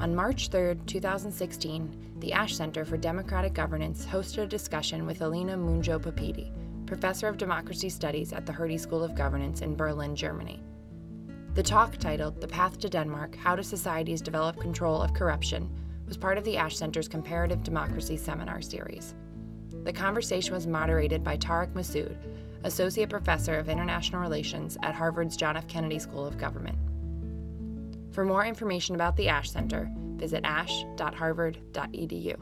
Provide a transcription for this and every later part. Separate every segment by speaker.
Speaker 1: On March 3, 2016, the Ash Center for Democratic Governance hosted a discussion with Alina Mungiu-Pippidi, professor of democracy studies at the Hertie School of Governance in Berlin, Germany. The talk, titled The Path to Denmark How Do Societies Develop Control of Corruption, was part of the Ash Center's Comparative Democracy Seminar Series. The conversation was moderated by Tarek Masoud, Associate Professor of International Relations at Harvard's John F. Kennedy School of Government. For more information about the Ash Center, visit ash.harvard.edu.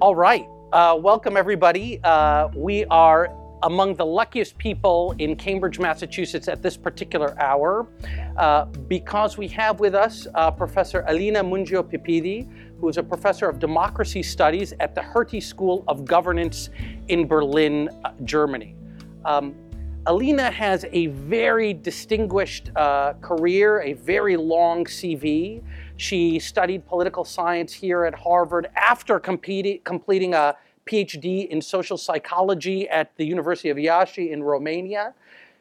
Speaker 2: All right. Uh, welcome, everybody. Uh, we are among the luckiest people in Cambridge, Massachusetts at this particular hour uh, because we have with us uh, Professor Alina Mungiu-Pippidi, who is a professor of democracy studies at the Hertie School of Governance in Berlin, uh, Germany. Um, Alina has a very distinguished uh, career, a very long CV. She studied political science here at Harvard after completing a PhD in social psychology at the University of Iași in Romania.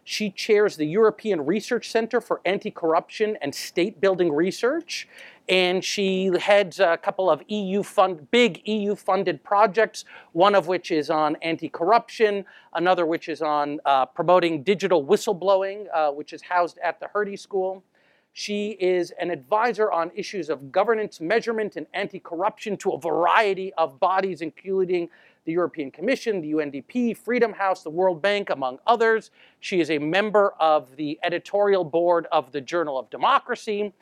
Speaker 2: She chairs the European Research Center for Anti Corruption and State Building Research. And she heads a couple of EU fund, big EU funded projects, one of which is on anti corruption, another which is on uh, promoting digital whistleblowing, uh, which is housed at the Hertie School. She is an advisor on issues of governance, measurement, and anti corruption to a variety of bodies, including the European Commission, the UNDP, Freedom House, the World Bank, among others. She is a member of the editorial board of the Journal of Democracy.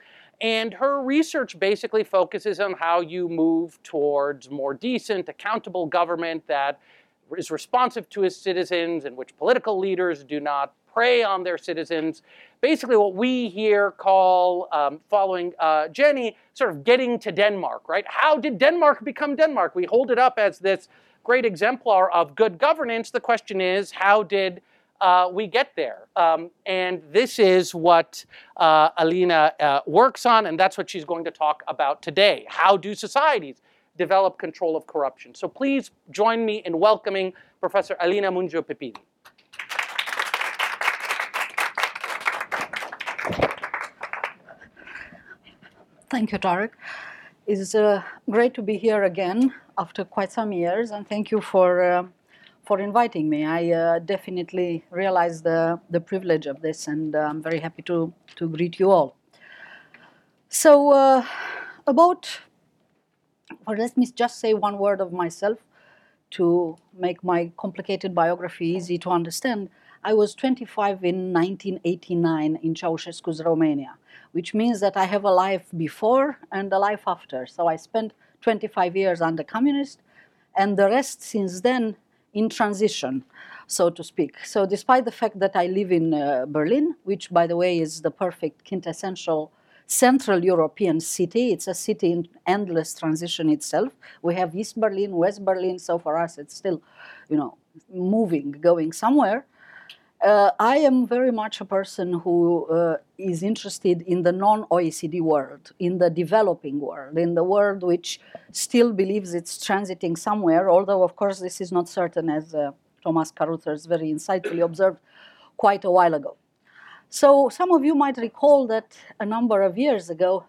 Speaker 2: And her research basically focuses on how you move towards more decent, accountable government that is responsive to its citizens, in which political leaders do not prey on their citizens. Basically, what we here call, um, following uh, Jenny, sort of getting to Denmark, right? How did Denmark become Denmark? We hold it up as this great exemplar of good governance. The question is, how did uh, we get there? Um, and this is what uh, Alina uh, works on, and that's what she's going to talk about today. How do societies develop control of corruption? So please join me in welcoming Professor Alina Mungiu-Pippidi.
Speaker 3: Thank you, Tarek. It's uh, great to be here again after quite some years, and thank you for uh, for inviting me. I uh, definitely realize the the privilege of this, and uh, I'm very happy to to greet you all. So, uh, about, or let me just say one word of myself to make my complicated biography easy to understand. I was 25 in 1989 in Ceausescu's Romania which means that I have a life before and a life after. So I spent 25 years under communist and the rest since then in transition, so to speak. So despite the fact that I live in uh, Berlin, which by the way is the perfect quintessential Central European city, it's a city in endless transition itself. We have East Berlin, West Berlin, so for us it's still, you know, moving, going somewhere. Uh, I am very much a person who uh, is interested in the non OECD world, in the developing world, in the world which still believes it's transiting somewhere, although, of course, this is not certain, as uh, Thomas Carothers very insightfully observed quite a while ago. So, some of you might recall that a number of years ago,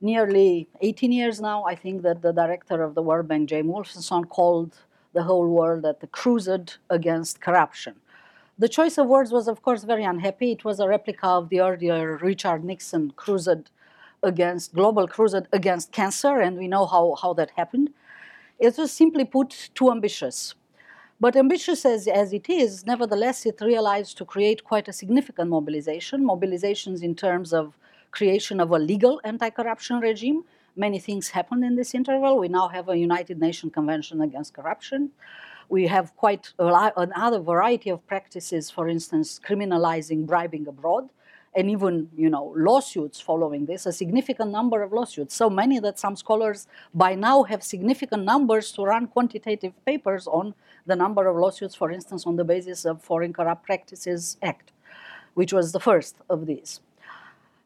Speaker 3: nearly 18 years now, I think that the director of the World Bank, Jay Wolfensohn, called the whole world at the crusade against corruption the choice of words was, of course, very unhappy. It was a replica of the earlier Richard Nixon crusade against global crusade against cancer, and we know how, how that happened. It was simply put too ambitious. But ambitious as, as it is, nevertheless, it realized to create quite a significant mobilization, mobilizations in terms of creation of a legal anti-corruption regime. Many things happened in this interval. We now have a United Nations Convention Against Corruption. We have quite another variety of practices, for instance, criminalizing bribing abroad, and even you know lawsuits following this. A significant number of lawsuits, so many that some scholars by now have significant numbers to run quantitative papers on the number of lawsuits, for instance, on the basis of Foreign Corrupt Practices Act, which was the first of these.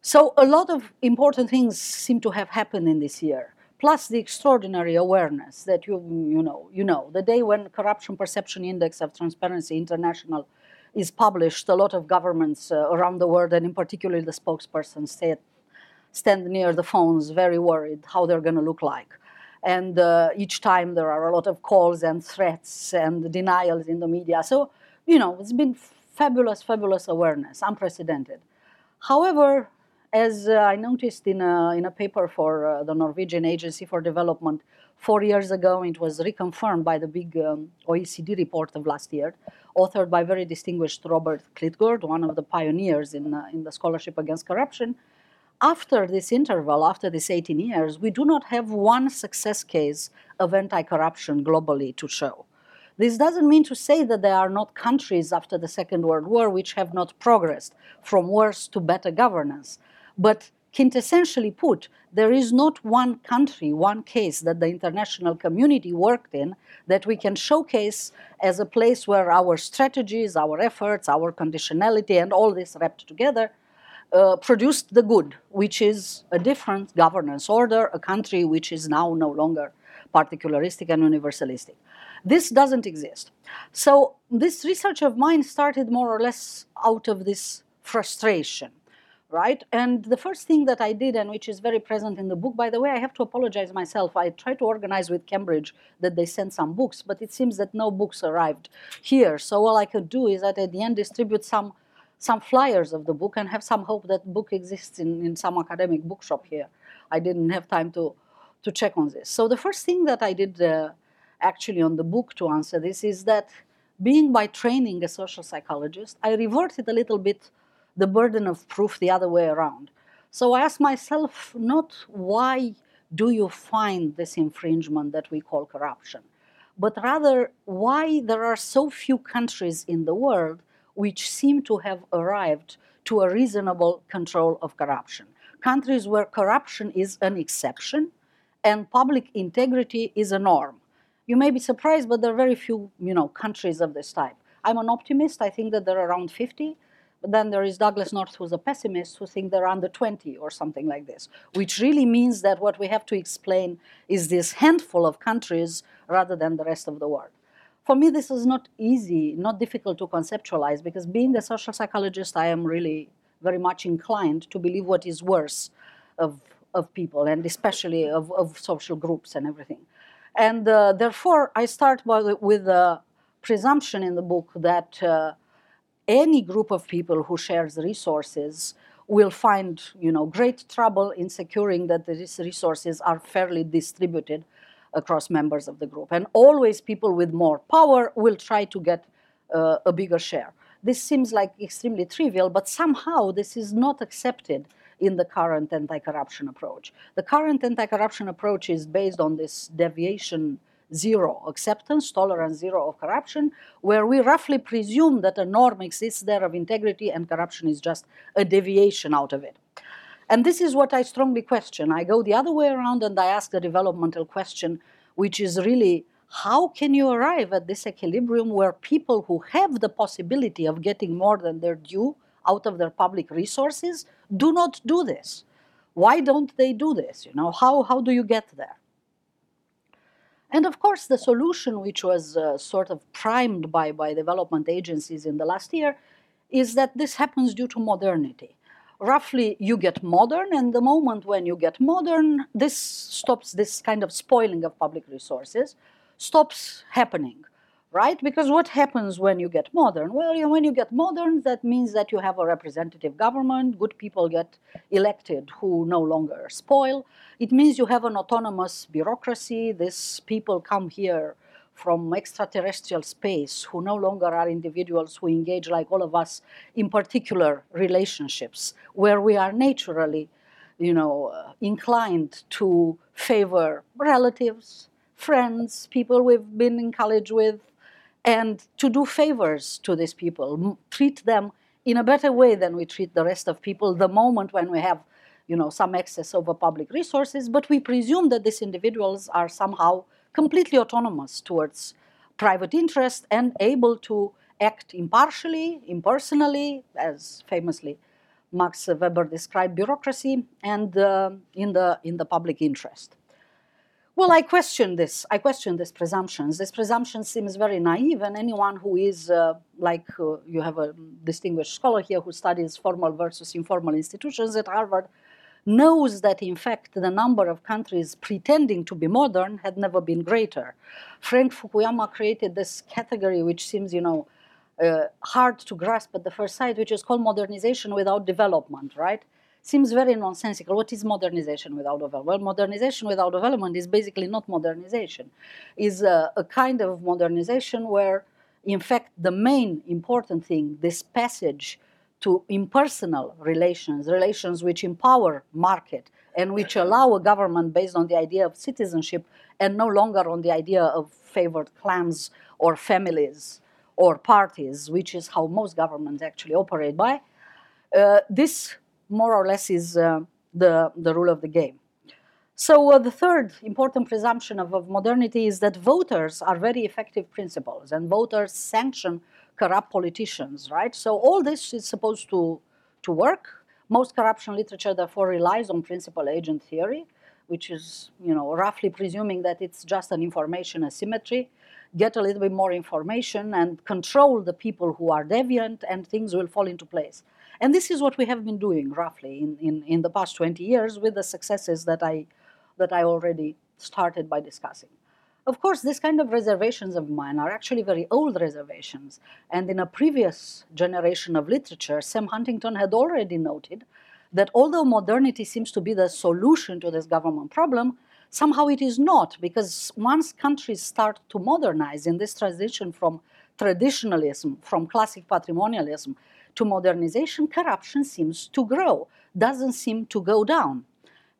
Speaker 3: So a lot of important things seem to have happened in this year plus the extraordinary awareness that you, you know, you know, the day when Corruption Perception Index of Transparency International is published, a lot of governments uh, around the world, and in particular the spokespersons, stand, stand near the phones, very worried how they're going to look like. And uh, each time there are a lot of calls and threats and denials in the media. So, you know, it's been fabulous, fabulous awareness, unprecedented. However, as uh, I noticed in a, in a paper for uh, the Norwegian Agency for Development four years ago, it was reconfirmed by the big um, OECD report of last year, authored by very distinguished Robert Klitgaard, one of the pioneers in, uh, in the scholarship against corruption. After this interval, after these 18 years, we do not have one success case of anti corruption globally to show. This doesn't mean to say that there are not countries after the Second World War which have not progressed from worse to better governance. But quintessentially put, there is not one country, one case that the international community worked in that we can showcase as a place where our strategies, our efforts, our conditionality, and all this wrapped together uh, produced the good, which is a different governance order, a country which is now no longer particularistic and universalistic. This doesn't exist. So, this research of mine started more or less out of this frustration right? And the first thing that I did, and which is very present in the book, by the way, I have to apologize myself. I tried to organize with Cambridge that they sent some books, but it seems that no books arrived here. So all I could do is that at the end distribute some some flyers of the book and have some hope that book exists in, in some academic bookshop here. I didn't have time to to check on this. So the first thing that I did uh, actually on the book to answer this is that being by training a social psychologist, I reverted a little bit the burden of proof the other way around. So I ask myself not why do you find this infringement that we call corruption, but rather why there are so few countries in the world which seem to have arrived to a reasonable control of corruption. Countries where corruption is an exception and public integrity is a norm. You may be surprised, but there are very few you know, countries of this type. I'm an optimist. I think that there are around 50. Then there is Douglass North, who's a pessimist, who think they're under 20 or something like this, which really means that what we have to explain is this handful of countries rather than the rest of the world. For me, this is not easy, not difficult to conceptualize, because being a social psychologist, I am really very much inclined to believe what is worse of, of people, and especially of, of social groups and everything. And uh, therefore, I start by, with the presumption in the book that uh, any group of people who shares resources will find you know great trouble in securing that these resources are fairly distributed across members of the group. And always people with more power will try to get uh, a bigger share. This seems like extremely trivial but somehow this is not accepted in the current anti-corruption approach. The current anti-corruption approach is based on this deviation zero acceptance, tolerance zero of corruption, where we roughly presume that a norm exists there of integrity and corruption is just a deviation out of it. And this is what I strongly question. I go the other way around and I ask the developmental question, which is really how can you arrive at this equilibrium where people who have the possibility of getting more than their due out of their public resources do not do this? Why don't they do this? You know, how, how do you get there? And of course, the solution, which was uh, sort of primed by, by development agencies in the last year, is that this happens due to modernity. Roughly, you get modern, and the moment when you get modern, this stops this kind of spoiling of public resources, stops happening right? Because what happens when you get modern? Well, you when you get modern, that means that you have a representative government, good people get elected who no longer spoil. It means you have an autonomous bureaucracy. These people come here from extraterrestrial space who no longer are individuals who engage like all of us in particular relationships where we are naturally you know uh, inclined to favor relatives friends people we've been in college with and to do favors to these people, treat them in a better way than we treat the rest of people the moment when we have you know, some excess over public resources, but we presume that these individuals are somehow completely autonomous towards private interest and able to act impartially, impersonally, as famously Max Weber described bureaucracy, and uh, in, the, in the public interest. Well, I question this. I question these presumptions. This presumption seems very naive, and anyone who is, uh, like uh, you have a distinguished scholar here who studies formal versus informal institutions at Harvard, knows that in fact the number of countries pretending to be modern had never been greater. Frank Fukuyama created this category which seems, you know, uh, hard to grasp at the first sight, which is called modernization without development, right? Seems very nonsensical. What is modernization without development? Well, modernization without development is basically not modernization. Is a, a kind of modernization where, in fact, the main important thing, this passage to impersonal relations, relations which empower market and which allow a government based on the idea of citizenship and no longer on the idea of favored clans or families or parties, which is how most governments actually operate by, uh, this more or less is uh, the, the rule of the game. So uh, the third important presumption of, of, modernity is that voters are very effective principles and voters sanction corrupt politicians, right? So all this is supposed to, to work. Most corruption literature therefore relies on principal agent theory, which is, you know, roughly presuming that it's just an information asymmetry get a little bit more information and control the people who are deviant and things will fall into place. And this is what we have been doing roughly in, in, in the past 20 years with the successes that I, that I already started by discussing. Of course, this kind of reservations of mine are actually very old reservations. And in a previous generation of literature, Sam Huntington had already noted that although modernity seems to be the solution to this government problem, Somehow it is not, because once countries start to modernize in this transition from traditionalism, from classic patrimonialism to modernization, corruption seems to grow, doesn't seem to go down.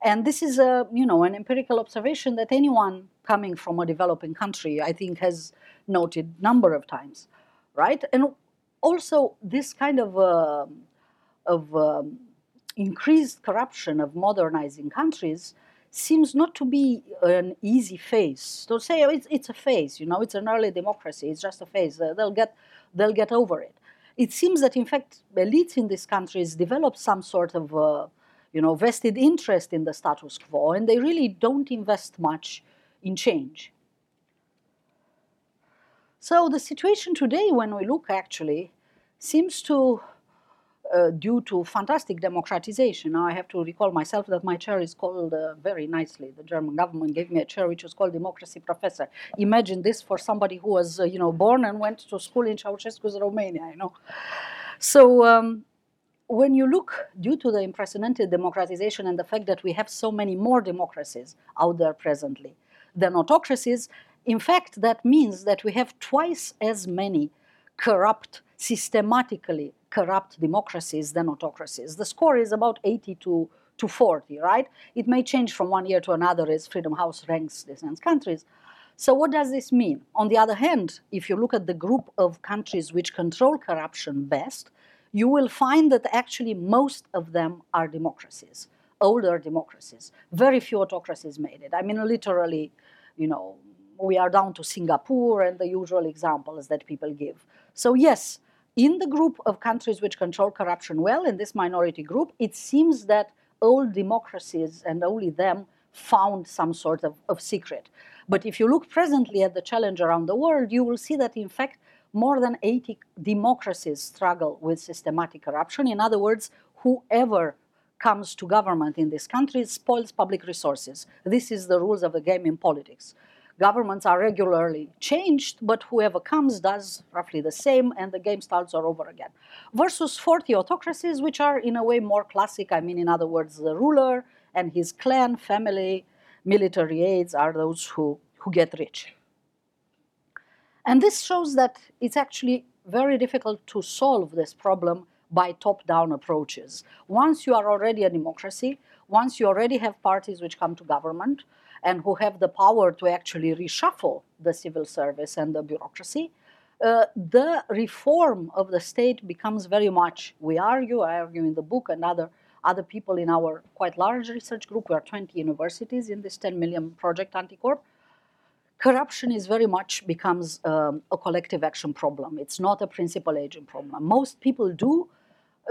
Speaker 3: And this is a, you know, an empirical observation that anyone coming from a developing country, I think, has noted number of times, right? And also this kind of, uh, of um, increased corruption of modernizing countries seems not to be an easy phase. To say oh, it's, it's a phase, you know, it's an early democracy, it's just a phase. Uh, they'll get they'll get over it. It seems that in fact elites in these countries develop some sort of uh, you know vested interest in the status quo, and they really don't invest much in change. So the situation today, when we look actually, seems to uh, due to fantastic democratization. Now I have to recall myself that my chair is called uh, very nicely. The German government gave me a chair which was called Democracy Professor. Imagine this for somebody who was, uh, you know, born and went to school in Ceausescu's Romania. You know, so. Um, when you look, due to the unprecedented democratization and the fact that we have so many more democracies out there presently than autocracies, in fact, that means that we have twice as many corrupt, systematically corrupt democracies than autocracies. The score is about 80 to, to 40, right? It may change from one year to another as Freedom House ranks these countries. So what does this mean? On the other hand, if you look at the group of countries which control corruption best, you will find that actually most of them are democracies, older democracies. Very few autocracies made it. I mean, literally, you know, we are down to Singapore and the usual examples that people give. So yes, in the group of countries which control corruption well, in this minority group, it seems that old democracies and only them found some sort of, of secret. But if you look presently at the challenge around the world, you will see that in fact more than 80 democracies struggle with systematic corruption. In other words, whoever comes to government in these countries spoils public resources. This is the rules of the game in politics governments are regularly changed, but whoever comes does roughly the same, and the game starts all over again. Versus 40 autocracies, which are in a way more classic. I mean, in other words, the ruler and his clan, family, military aides are those who, who get rich. And this shows that it's actually very difficult to solve this problem by top down approaches. Once you are already a democracy, once you already have parties which come to government, and who have the power to actually reshuffle the civil service and the bureaucracy, uh, the reform of the state becomes very much, we argue, I argue in the book, and other, other people in our quite large research group, we are 20 universities in this 10 million project Anticorp, corruption is very much becomes um, a collective action problem. It's not a principal agent problem. Most people do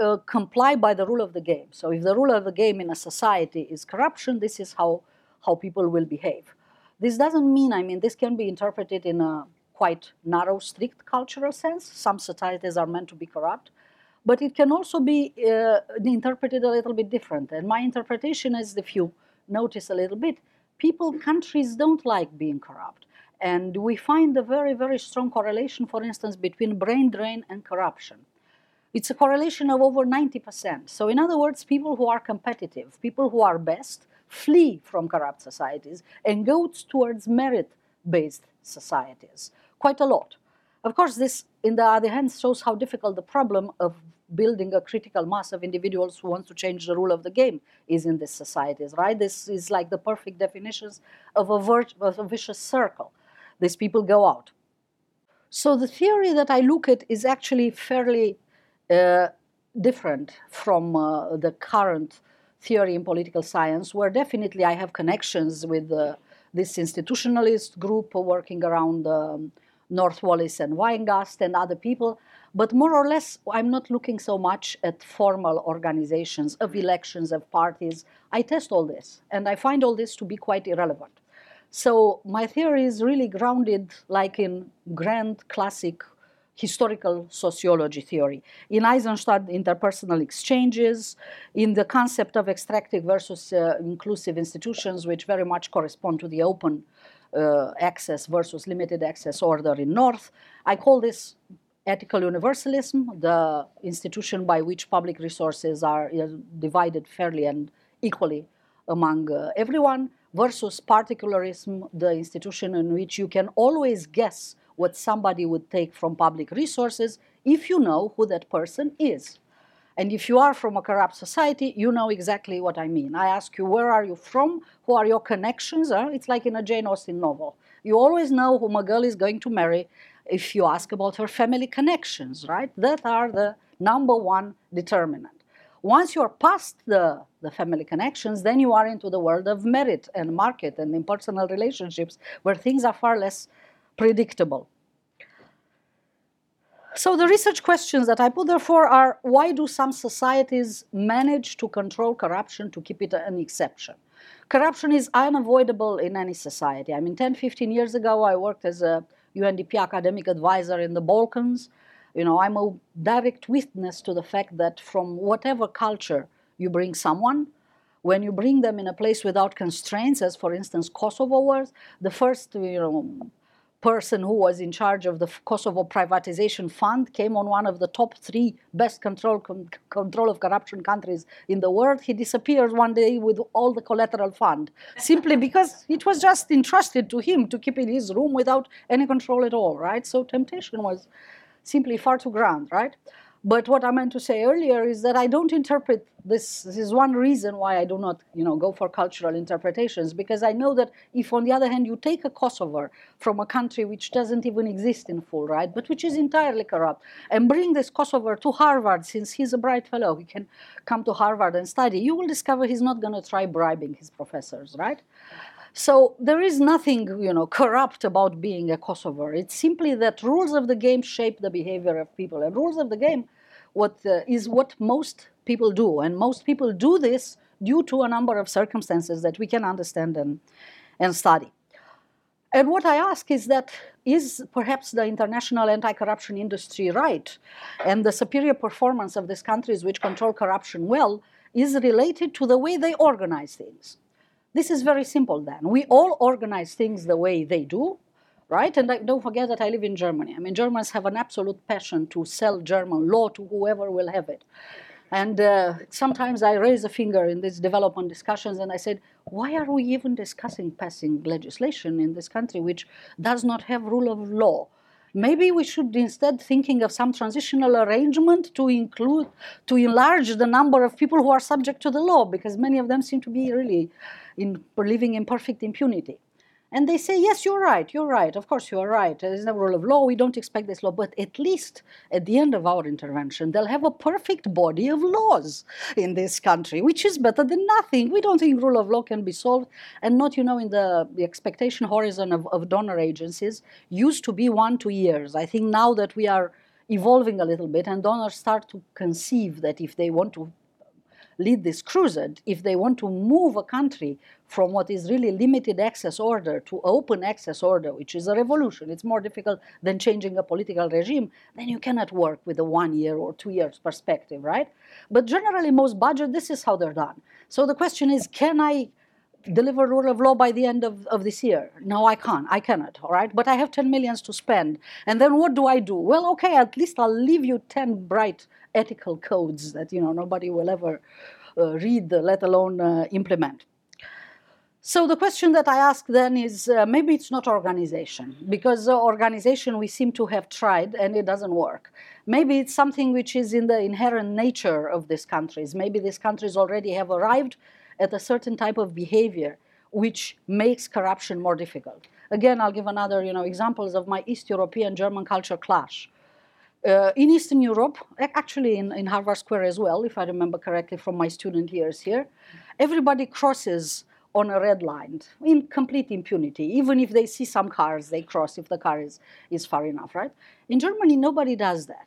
Speaker 3: uh, comply by the rule of the game. So if the rule of the game in a society is corruption, this is how how people will behave. This doesn't mean, I mean, this can be interpreted in a quite narrow, strict cultural sense. Some societies are meant to be corrupt, but it can also be uh, interpreted a little bit different. And my interpretation is if you notice a little bit, people, countries don't like being corrupt. And we find a very, very strong correlation, for instance, between brain drain and corruption. It's a correlation of over 90%. So, in other words, people who are competitive, people who are best, flee from corrupt societies and go towards merit based societies quite a lot. Of course, this, in the other hand, shows how difficult the problem of building a critical mass of individuals who want to change the rule of the game is in these societies, right? This is like the perfect definitions of a, of a vicious circle. These people go out. So the theory that I look at is actually fairly uh, different from uh, the current theory in political science, where definitely I have connections with uh, this institutionalist group working around um, North Wallis and Weingast and other people. But more or less, I'm not looking so much at formal organizations of elections, of parties. I test all this, and I find all this to be quite irrelevant. So my theory is really grounded like in grand classic historical sociology theory. In Eisenstadt, interpersonal exchanges, in the concept of extractive versus uh, inclusive institutions, which very much correspond to the open uh, access versus limited access order in North. I call this ethical universalism, the institution by which public resources are uh, divided fairly and equally among uh, everyone, versus particularism, the institution in which you can always guess what somebody would take from public resources if you know who that person is. And if you are from a corrupt society, you know exactly what I mean. I ask you, where are you from? Who are your connections? Huh? It's like in a Jane Austen novel. You always know whom a girl is going to marry if you ask about her family connections, right? That are the number one determinant. Once you're past the, the family connections, then you are into the world of merit and market and impersonal relationships where things are far less predictable. So the research questions that I put therefore are why do some societies manage to control corruption to keep it an exception? Corruption is unavoidable in any society. I mean, 10, 15 years ago, I worked as a UNDP academic advisor in the Balkans. You know, I'm a direct witness to the fact that from whatever culture you bring someone, when you bring them in a place without constraints, as for instance Kosovo was, the first you know person who was in charge of the Kosovo privatization fund came on one of the top three best control con control of corruption countries in the world. He disappeared one day with all the collateral fund, simply because it was just entrusted to him to keep in his room without any control at all, right? So temptation was simply far too grand, right? But what I meant to say earlier is that I don't interpret this. This is one reason why I do not, you know, go for cultural interpretations because I know that if, on the other hand, you take a Kosovar from a country which doesn't even exist in full, right, but which is entirely corrupt, and bring this Kosovar to Harvard, since he's a bright fellow, he can come to Harvard and study, you will discover he's not going to try bribing his professors, right? So there is nothing, you know, corrupt about being a Kosovar. It's simply that rules of the game shape the behavior of people, and rules of the game what uh, is what most people do, and most people do this due to a number of circumstances that we can understand and, and study. And what I ask is that is perhaps the international anti-corruption industry right, and the superior performance of these countries which control corruption well is related to the way they organize things. This is very simple then. We all organize things the way they do, right? And I, don't forget that I live in Germany. I mean, Germans have an absolute passion to sell German law to whoever will have it. And uh, sometimes I raise a finger in these development discussions and I said, why are we even discussing passing legislation in this country which does not have rule of law? Maybe we should instead thinking of some transitional arrangement to include, to enlarge the number of people who are subject to the law, because many of them seem to be really in, living in perfect impunity. And they say, yes, you're right, you're right, of course you're right. There's no rule of law, we don't expect this law. But at least at the end of our intervention, they'll have a perfect body of laws in this country, which is better than nothing. We don't think rule of law can be solved. And not, you know, in the, the expectation horizon of, of donor agencies used to be one, two years. I think now that we are evolving a little bit and donors start to conceive that if they want to lead this crusade, if they want to move a country from what is really limited access order to open access order, which is a revolution, it's more difficult than changing a political regime, then you cannot work with a one year or two years perspective, right? But generally, most budget, this is how they're done. So the question is, can I deliver rule of law by the end of, of this year. No, I can't. I cannot, all right? But I have 10 millions to spend. And then what do I do? Well, okay, at least I'll leave you 10 bright ethical codes that, you know, nobody will ever uh, read, let alone uh, implement. So the question that I ask then is uh, maybe it's not organization because organization we seem to have tried and it doesn't work. Maybe it's something which is in the inherent nature of these countries. Maybe these countries already have arrived at a certain type of behavior which makes corruption more difficult. Again, I'll give another you know, examples of my East European German culture clash. Uh, in Eastern Europe, actually in, in Harvard Square as well, if I remember correctly from my student years here, everybody crosses on a red line in complete impunity. Even if they see some cars, they cross if the car is, is far enough, right? In Germany, nobody does that.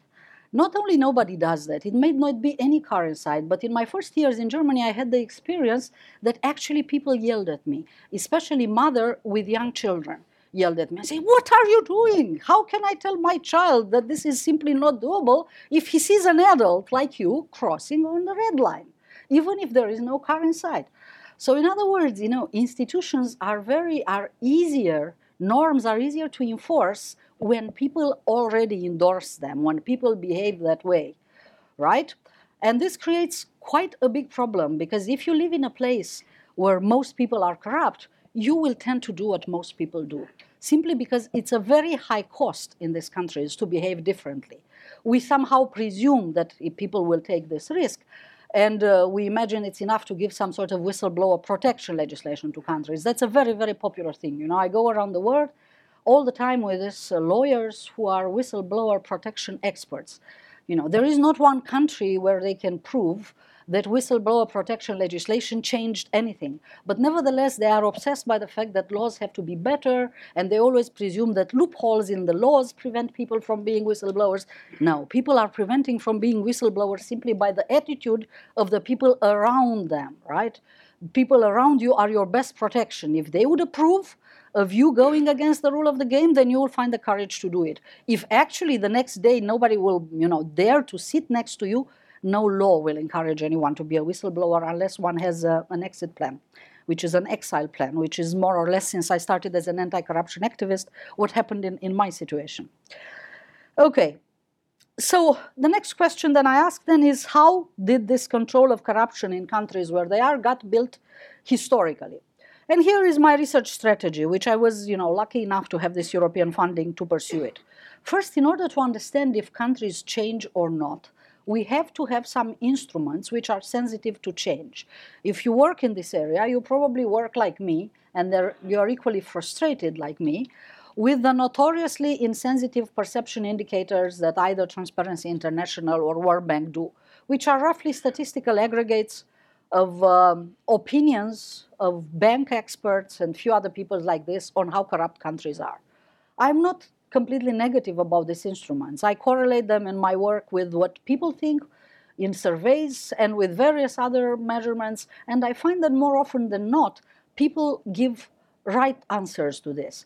Speaker 3: Not only nobody does that, it may not be any car inside, but in my first years in Germany, I had the experience that actually people yelled at me, especially mother with young children yelled at me and say, what are you doing? How can I tell my child that this is simply not doable if he sees an adult like you crossing on the red line, even if there is no car inside? So in other words, you know, institutions are very, are easier, norms are easier to enforce when people already endorse them, when people behave that way, right? And this creates quite a big problem because if you live in a place where most people are corrupt, you will tend to do what most people do, simply because it's a very high cost in these countries to behave differently. We somehow presume that people will take this risk, and uh, we imagine it's enough to give some sort of whistleblower protection legislation to countries. That's a very, very popular thing. You know, I go around the world all the time with these uh, lawyers who are whistleblower protection experts. You know, there is not one country where they can prove that whistleblower protection legislation changed anything. But nevertheless, they are obsessed by the fact that laws have to be better, and they always presume that loopholes in the laws prevent people from being whistleblowers. No, people are preventing from being whistleblowers simply by the attitude of the people around them, right? People around you are your best protection. If they would approve, of you going against the rule of the game, then you will find the courage to do it. If actually the next day nobody will, you know, dare to sit next to you, no law will encourage anyone to be a whistleblower unless one has a, an exit plan, which is an exile plan, which is more or less since I started as an anti-corruption activist, what happened in, in my situation. Okay, so the next question then I ask then is how did this control of corruption in countries where they are got built historically? And here is my research strategy, which I was, you know, lucky enough to have this European funding to pursue it. First, in order to understand if countries change or not, we have to have some instruments which are sensitive to change. If you work in this area, you probably work like me, and you're equally frustrated like me, with the notoriously insensitive perception indicators that either Transparency International or World Bank do, which are roughly statistical aggregates of um, opinions of bank experts and few other people like this on how corrupt countries are. I'm not completely negative about these instruments. I correlate them in my work with what people think in surveys and with various other measurements, and I find that more often than not, people give right answers to this.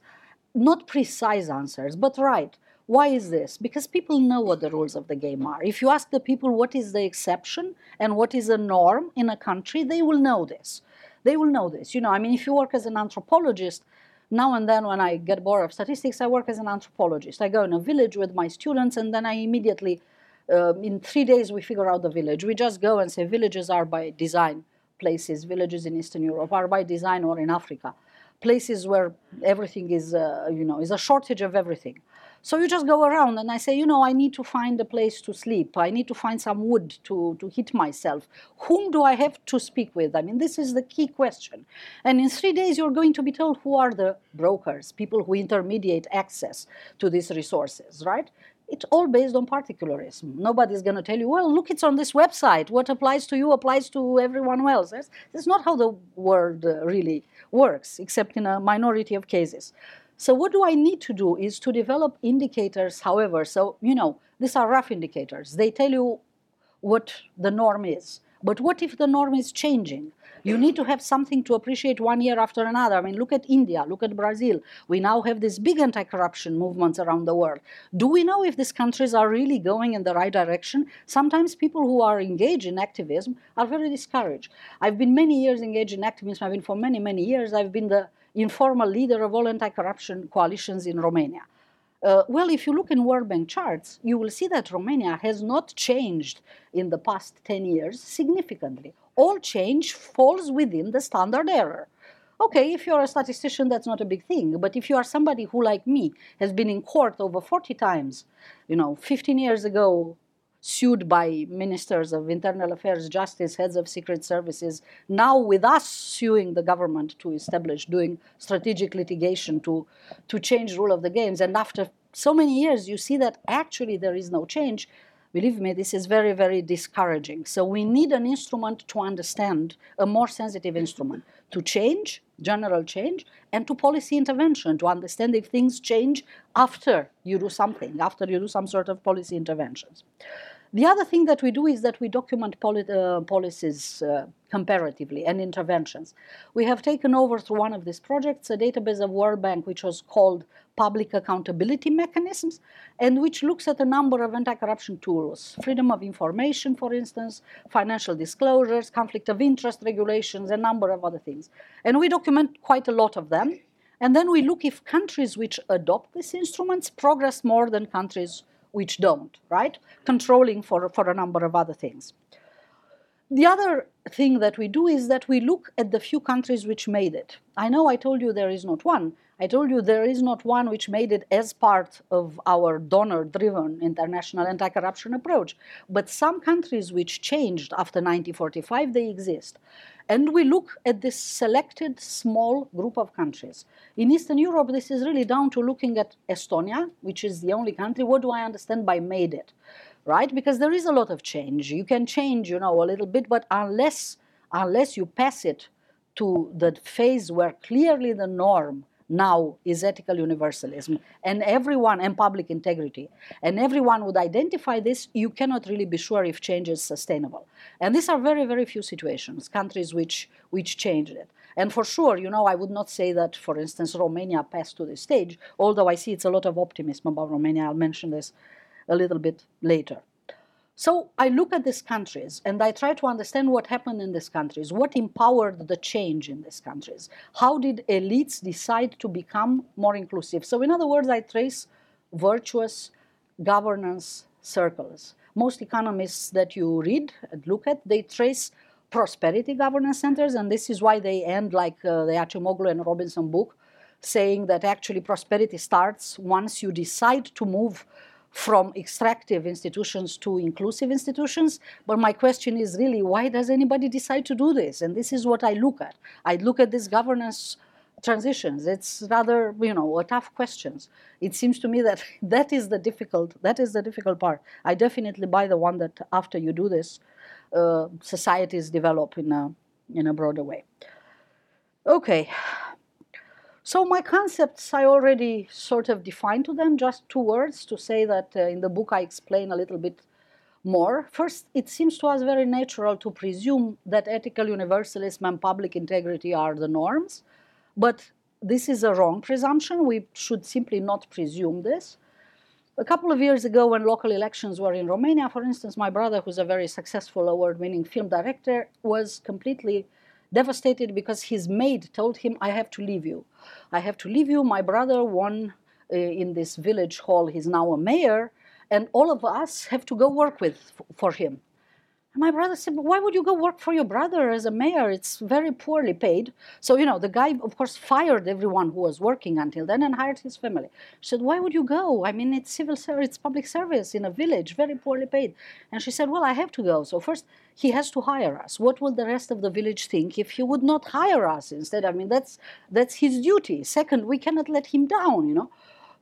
Speaker 3: Not precise answers, but right. Why is this? Because people know what the rules of the game are. If you ask the people what is the exception and what is a norm in a country, they will know this. They will know this. You know, I mean, if you work as an anthropologist, now and then when I get bored of statistics, I work as an anthropologist. I go in a village with my students and then I immediately, uh, in three days, we figure out the village. We just go and say villages are by design places, villages in Eastern Europe are by design or in Africa, places where everything is, uh, you know, is a shortage of everything. So you just go around and I say, you know, I need to find a place to sleep. I need to find some wood to, to heat myself. Whom do I have to speak with? I mean, this is the key question. And in three days, you're going to be told who are the brokers, people who intermediate access to these resources, right? It's all based on particularism. Nobody's going to tell you, well, look, it's on this website. What applies to you applies to everyone else. That's, that's not how the world uh, really works, except in a minority of cases. So what do I need to do is to develop indicators, however, so, you know, these are rough indicators. They tell you what the norm is. But what if the norm is changing? You need to have something to appreciate one year after another. I mean, look at India, look at Brazil. We now have these big anti corruption movements around the world. Do we know if these countries are really going in the right direction? Sometimes people who are engaged in activism are very discouraged. I've been many years engaged in activism. I've been for many, many years. I've been the informal leader of all anti corruption coalitions in Romania. Uh, well, if you look in World Bank charts, you will see that Romania has not changed in the past 10 years significantly. All change falls within the standard error. Okay, if you're a statistician, that's not a big thing. But if you are somebody who, like me, has been in court over 40 times, you know, 15 years ago, sued by ministers of internal affairs, justice, heads of secret services, now with us suing the government to establish, doing strategic litigation to, to change rule of the games. And after so many years, you see that actually there is no change. Believe me, this is very, very discouraging. So we need an instrument to understand, a more sensitive instrument, to change, general change, and to policy intervention, to understand if things change after you do something, after you do some sort of policy interventions. The other thing that we do is that we document poli- uh, policies uh, comparatively and interventions. We have taken over through one of these projects a database of World Bank which was called Public Accountability Mechanisms and which looks at a number of anti-corruption tools, freedom of information, for instance, financial disclosures, conflict of interest regulations, a number of other things. And we document quite a lot of them. And then we look if countries which adopt these instruments progress more than countries which don't, right? Controlling for, for a number of other things. The other thing that we do is that we look at the few countries which made it. I know I told you there is not one. I told you there is not one which made it as part of our donor driven international anti corruption approach. But some countries which changed after 1945, they exist. And we look at this selected small group of countries. In Eastern Europe, this is really down to looking at Estonia, which is the only country. What do I understand by made it? Right? Because there is a lot of change. You can change, you know, a little bit, but unless unless you pass it to the phase where clearly the norm now is ethical universalism. And everyone and public integrity. And everyone would identify this you cannot really be sure if change is sustainable. And these are very very few situations countries which which changed it. And for sure you know i would not say that for instance romania passed to this stage although i see it's a lot of optimism about romania. I'll mention this a little bit later so I look at these countries and I try to understand what happened in these countries, what empowered the change in these countries, how did elites decide to become more inclusive. So, in other words, I trace virtuous governance circles. Most economists that you read and look at, they trace prosperity governance centers, and this is why they end like uh, the Acemoglu and Robinson book, saying that actually prosperity starts once you decide to move from extractive institutions to inclusive institutions. But my question is really, why does anybody decide to do this? And this is what I look at. I look at these governance transitions. It's rather, you know, a tough questions. It seems to me that that is the difficult. That is the difficult part. I definitely buy the one that after you do this, uh, societies develop in a in a broader way. Okay. So my concepts I already sort of defined to them, just two words to say that uh, in the book I explain a little bit more. First, it seems to us very natural to presume that ethical universalism and public integrity are the norms, but this is a wrong presumption. We should simply not presume this. A couple of years ago, when local elections were in Romania, for instance, my brother, who's a very successful award winning film director, was completely devastated because his maid told him, I have to leave you. I have to leave you. My brother won uh, in this village hall. He's now a mayor, and all of us have to go work with for him. And my brother said, Why would you go work for your brother as a mayor? It's very poorly paid. So, you know, the guy, of course, fired everyone who was working until then and hired his family. She said, Why would you go? I mean, it's civil service, it's public service in a village, very poorly paid. And she said, Well, I have to go. So, first, he has to hire us. What will the rest of the village think if he would not hire us instead? I mean, that's, that's his duty. Second, we cannot let him down, you know.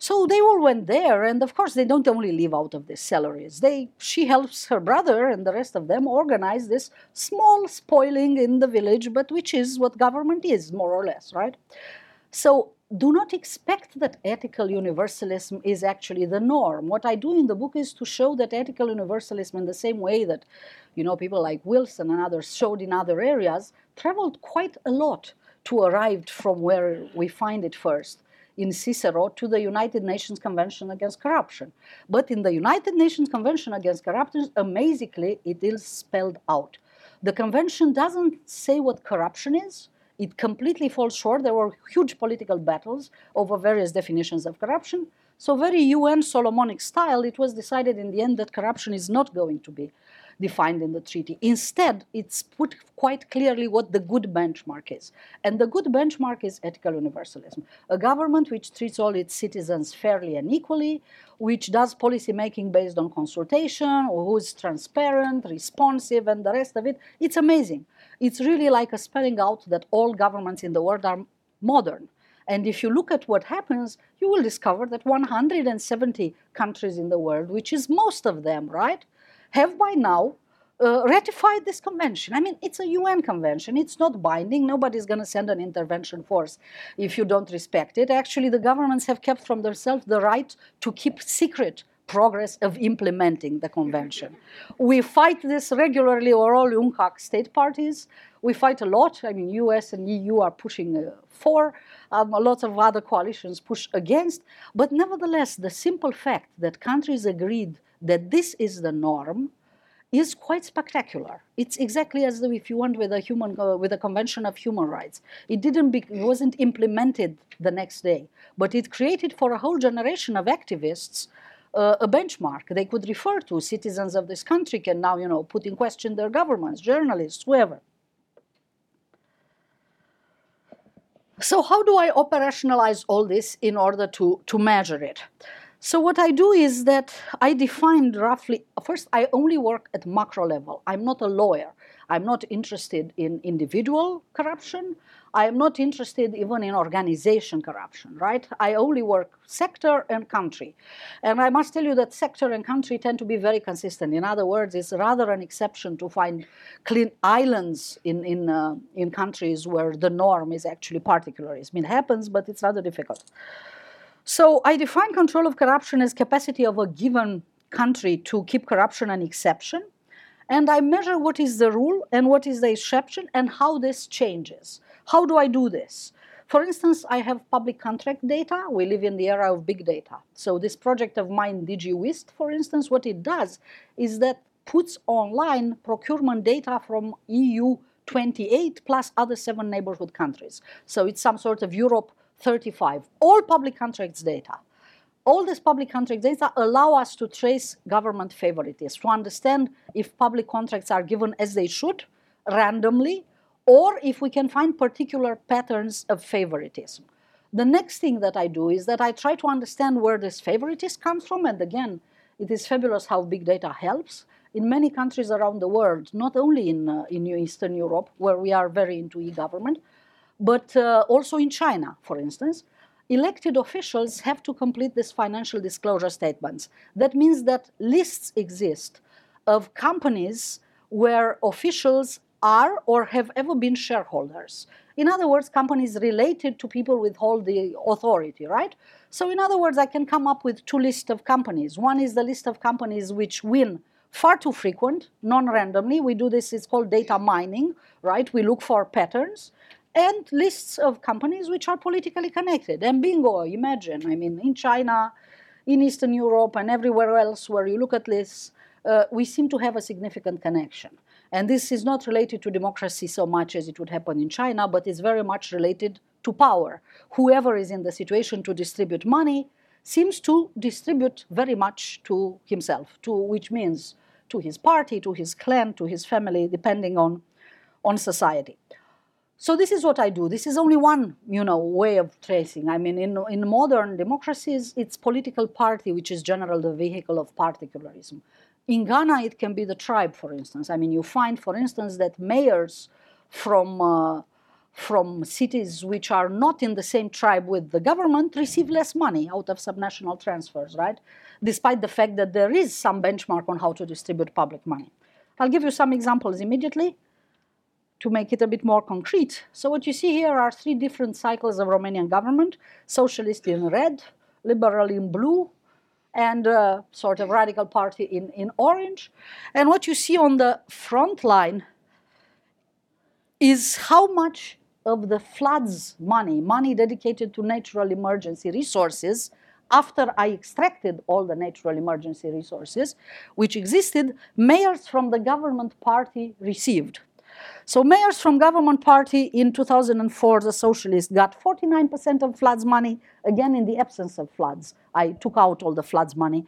Speaker 3: So they all went there, and of course, they don't only live out of these salaries. They, she helps her brother and the rest of them organize this small spoiling in the village, but which is what government is, more or less, right? So do not expect that ethical universalism is actually the norm. What I do in the book is to show that ethical universalism, in the same way that, you know, people like Wilson and others showed in other areas, traveled quite a lot to arrive from where we find it first in Cicero to the United Nations Convention Against Corruption. But in the United Nations Convention Against Corruption, amazingly, it is spelled out. The convention doesn't say what corruption is, it completely falls short. There were huge political battles over various definitions of corruption. So, very UN Solomonic style, it was decided in the end that corruption is not going to be defined in the treaty. Instead, it's put quite clearly what the good benchmark is. And the good benchmark is ethical universalism a government which treats all its citizens fairly and equally, which does policy making based on consultation, who is transparent, responsive, and the rest of it. It's amazing. It's really like a spelling out that all governments in the world are modern. And if you look at what happens, you will discover that 170 countries in the world, which is most of them, right, have by now uh, ratified this convention. I mean, it's a UN convention. It's not binding. Nobody's going to send an intervention force if you don't respect it. Actually, the governments have kept from themselves the right to keep secret progress of implementing the convention. We fight this regularly, or all UNCAC state parties. We fight a lot. I mean, US and EU are pushing uh, for, um, a lot of other coalitions push against. But nevertheless, the simple fact that countries agreed that this is the norm is quite spectacular. It's exactly as though if you want with a human uh, with a convention of human rights, it didn't be, it wasn't implemented the next day, but it created for a whole generation of activists uh, a benchmark they could refer to. Citizens of this country can now, you know, put in question their governments, journalists, whoever. So how do I operationalize all this in order to, to measure it? So what I do is that I define roughly, first I only work at macro level. I'm not a lawyer. I'm not interested in individual corruption. I am not interested even in organization corruption, right? I only work sector and country. And I must tell you that sector and country tend to be very consistent. In other words, it's rather an exception to find clean islands in, in, uh, in countries where the norm is actually particularism. It happens, but it's rather difficult. So I define control of corruption as capacity of a given country to keep corruption an exception. And I measure what is the rule and what is the exception and how this changes. How do I do this? For instance, I have public contract data. We live in the era of big data. So this project of mine, DIGIWHIST, for instance, what it does is that puts online procurement data from EU 28 plus other seven neighborhood countries. So it's some sort of Europe 35, all public contracts data. All this public contract data allow us to trace government favoritism, to understand if public contracts are given as they should, randomly, or if we can find particular patterns of favoritism. The next thing that I do is that I try to understand where this favoritism comes from, and again, it is fabulous how big data helps. In many countries around the world, not only in, uh, in Eastern Europe, where we are very into e-government, but uh, also in China, for instance, elected officials have to complete these financial disclosure statements. That means that lists exist of companies where officials are or have ever been shareholders. In other words, companies related to people with hold the authority, right? So, in other words, I can come up with two lists of companies. One is the list of companies which win far too frequent, non randomly. We do this, it's called data mining, right? We look for patterns and lists of companies which are politically connected. And bingo, imagine, I mean, in China, in Eastern Europe, and everywhere else where you look at lists, uh, we seem to have a significant connection. And this is not related to democracy so much as it would happen in China, but it's very much related to power. Whoever is in the situation to distribute money seems to distribute very much to himself, to which means to his party, to his clan, to his family, depending on, on society. So this is what I do. This is only one, you know, way of tracing. I mean, in, in modern democracies, it's political party which is generally the vehicle of particularism. In Ghana, it can be the tribe, for instance. I mean, you find, for instance, that mayors from uh, from cities which are not in the same tribe with the government receive less money out of subnational transfers, right? Despite the fact that there is some benchmark on how to distribute public money. I'll give you some examples immediately. To make it a bit more concrete. So what you see here are three different cycles of Romanian government, socialist in red, liberal in blue, and uh, sort of radical party in, in orange. And what you see on the front line is how much of the floods money, money dedicated to natural emergency resources, after I extracted all the natural emergency resources which existed, mayors from the government party received. So mayors from government party in 2004, the socialists got 49% of floods money, again in the absence of floods. I took out all the floods money.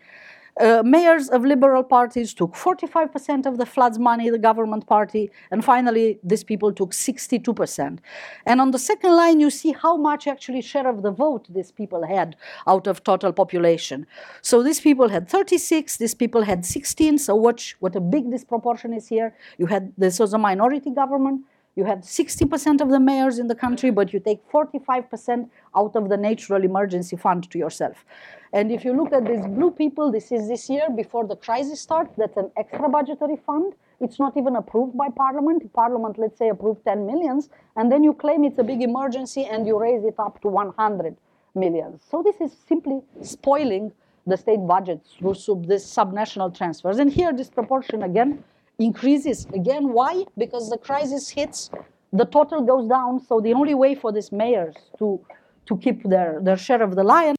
Speaker 3: Uh, mayors of liberal parties took 45% of the floods money, the government party, and finally these people took 62%. And on the second line, you see how much actually share of the vote these people had out of total population. So these people had 36, these people had 16. So watch what a big disproportion is here. You had this was a minority government. You have 60% of the mayors in the country, but you take 45% out of the natural emergency fund to yourself. And if you look at these blue people, this is this year before the crisis starts. That's an extra budgetary fund. It's not even approved by Parliament. Parliament, let's say, approved 10 millions, and then you claim it's a big emergency and you raise it up to 100 millions. So this is simply spoiling the state budget through sub, this subnational transfers. And here, this proportion again increases. Again, why? Because the crisis hits, the total goes down. So the only way for these mayors to to keep their, their share of the lion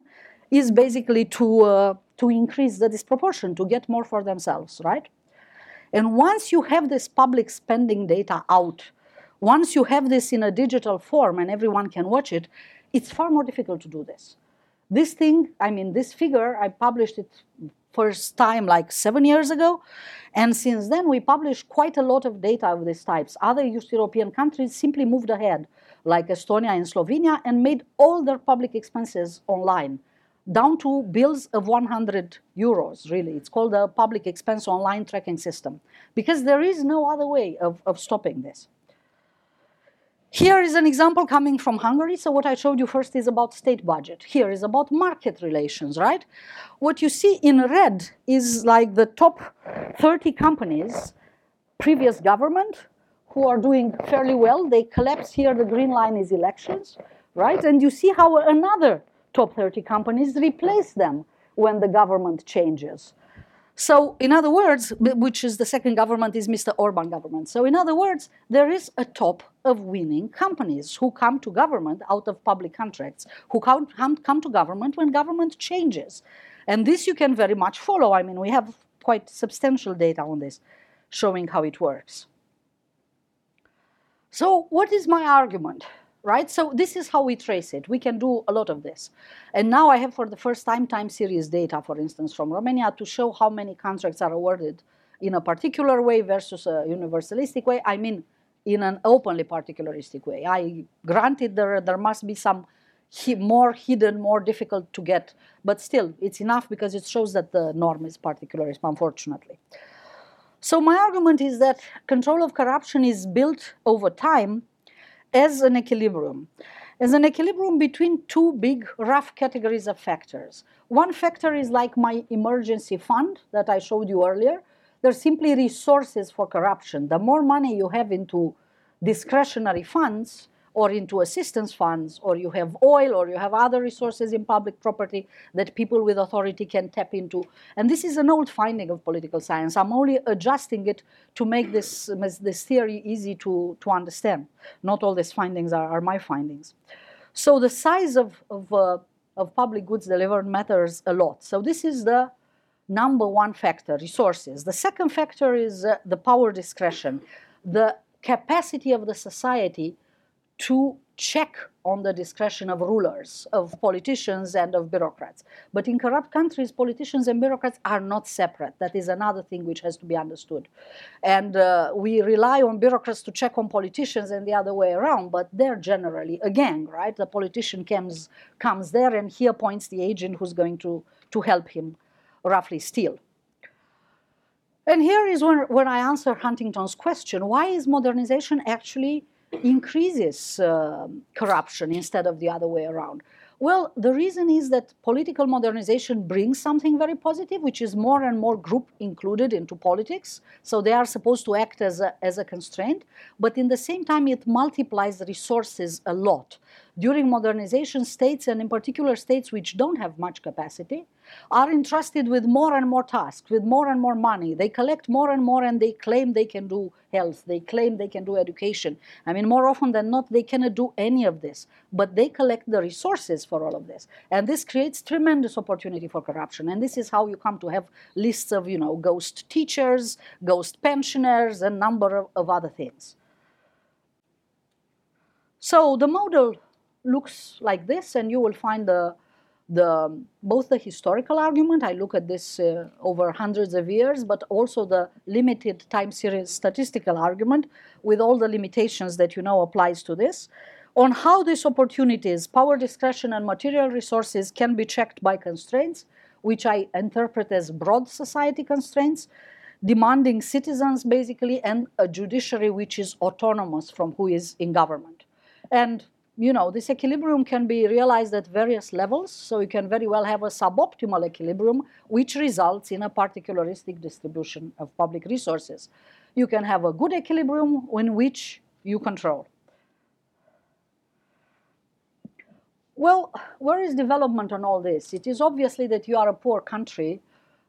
Speaker 3: is basically to, uh, to increase the disproportion, to get more for themselves, right? And once you have this public spending data out, once you have this in a digital form and everyone can watch it, it's far more difficult to do this. This thing, I mean, this figure, I published it first time like seven years ago. And since then, we published quite a lot of data of these types. Other East European countries simply moved ahead, like Estonia and Slovenia, and made all their public expenses online down to bills of 100 euros, really. It's called the public expense online tracking system because there is no other way of, of stopping this. Here is an example coming from Hungary. So what I showed you first is about state budget. Here is about market relations, right? What you see in red is like the top 30 companies, previous government, who are doing fairly well. They collapse here, the green line is elections, right? And you see how another top 30 companies replace them when the government changes. So, in other words, which is the second government is Mr. Orban government. So, in other words, there is a top of winning companies who come to government out of public contracts, who come, come to government when government changes. And this you can very much follow. I mean, we have quite substantial data on this showing how it works. So, what is my argument? right? So this is how we trace it. We can do a lot of this. And now I have for the first time time series data, for instance, from Romania to show how many contracts are awarded in a particular way versus a universalistic way. I mean, in an openly particularistic way. I granted there, there must be some more hidden, more difficult to get, but still, it's enough because it shows that the norm is particularism, unfortunately. So my argument is that control of corruption is built over time as an equilibrium, as an equilibrium between two big rough categories of factors. One factor is like my emergency fund that I showed you earlier. They're simply resources for corruption. The more money you have into discretionary funds, or into assistance funds, or you have oil, or you have other resources in public property that people with authority can tap into. And this is an old finding of political science. I'm only adjusting it to make this, this theory easy to, to understand. Not all these findings are, are my findings. So the size of, of, uh, of public goods delivered matters a lot. So this is the number one factor, resources. The second factor is uh, the power discretion, the capacity of the society to check on the discretion of rulers, of politicians, and of bureaucrats. But in corrupt countries, politicians and bureaucrats are not separate. That is another thing which has to be understood. And uh, we rely on bureaucrats to check on politicians and the other way around, but they're generally a gang, right? The politician comes, comes there and he appoints the agent who's going to, to help him roughly steal. And here is when, when I answer Huntington's question why is modernization actually increases uh, corruption instead of the other way around. Well, the reason is that political modernization brings something very positive, which is more and more group included into politics. So they are supposed to act as a, as a constraint, but in the same time, it multiplies resources a lot. During modernization, states, and in particular states which don't have much capacity, are entrusted with more and more tasks, with more and more money. They collect more and more and they claim they can do health, they claim they can do education. I mean, more often than not, they cannot do any of this, but they collect the resources for all of this. And this creates tremendous opportunity for corruption. And this is how you come to have lists of, you know, ghost teachers, ghost pensioners, and number of, of other things. So the model looks like this, and you will find the the, both the historical argument, I look at this uh, over hundreds of years, but also the limited time series statistical argument with all the limitations that you know applies to this, on how these opportunities, power discretion and material resources can be checked by constraints, which I interpret as broad society constraints, demanding citizens basically, and a judiciary which is autonomous from who is in government. And you know, this equilibrium can be realized at various levels. So you can very well have a suboptimal equilibrium, which results in a particularistic distribution of public resources. You can have a good equilibrium in which you control. Well, where is development on all this? It is obviously that you are a poor country.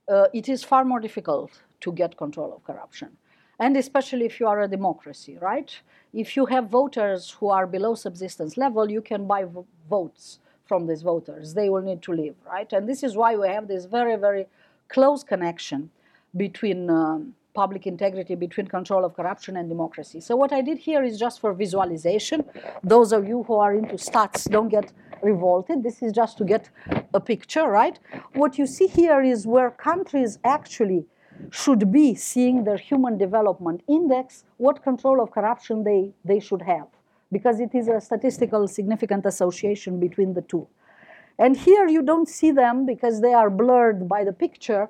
Speaker 3: Uh, it is far more difficult to get control of corruption and especially if you are a democracy, right? If you have voters who are below subsistence level, you can buy votes from these voters. They will need to live, right? And this is why we have this very, very close connection between um, public integrity, between control of corruption and democracy. So what I did here is just for visualization. Those of you who are into stats don't get revolted. This is just to get a picture, right? What you see here is where countries actually should be seeing their human development index, what control of corruption they, they should have, because it is a statistical significant association between the two. And here you don't see them because they are blurred by the picture.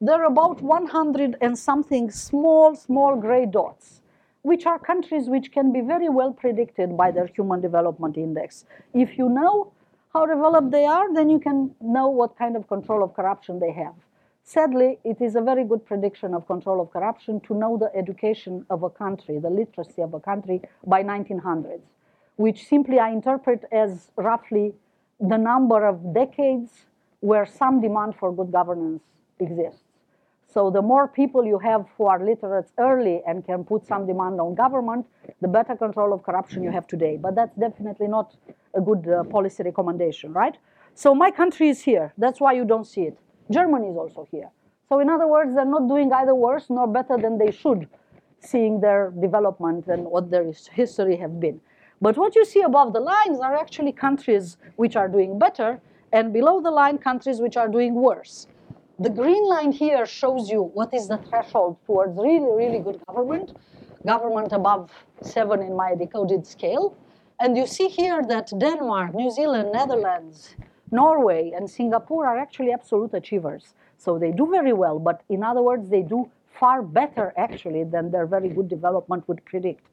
Speaker 3: There are about 100 and something small, small gray dots, which are countries which can be very well predicted by their human development index. If you know how developed they are, then you can know what kind of control of corruption they have. Sadly, it is a very good prediction of control of corruption to know the education of a country, the literacy of a country by 1900s, which simply I interpret as roughly the number of decades where some demand for good governance exists. So the more people you have who are literate early and can put some demand on government, the better control of corruption you have today. But that's definitely not a good uh, policy recommendation, right? So my country is here. That's why you don't see it. Germany is also here. So in other words, they're not doing either worse nor better than they should, seeing their development and what their history have been. But what you see above the lines are actually countries which are doing better, and below the line, countries which are doing worse. The green line here shows you what is the threshold towards really, really good government, government above seven in my decoded scale. And you see here that Denmark, New Zealand, Netherlands, Norway and Singapore are actually absolute achievers. So they do very well, but in other words, they do far better actually than their very good development would predict.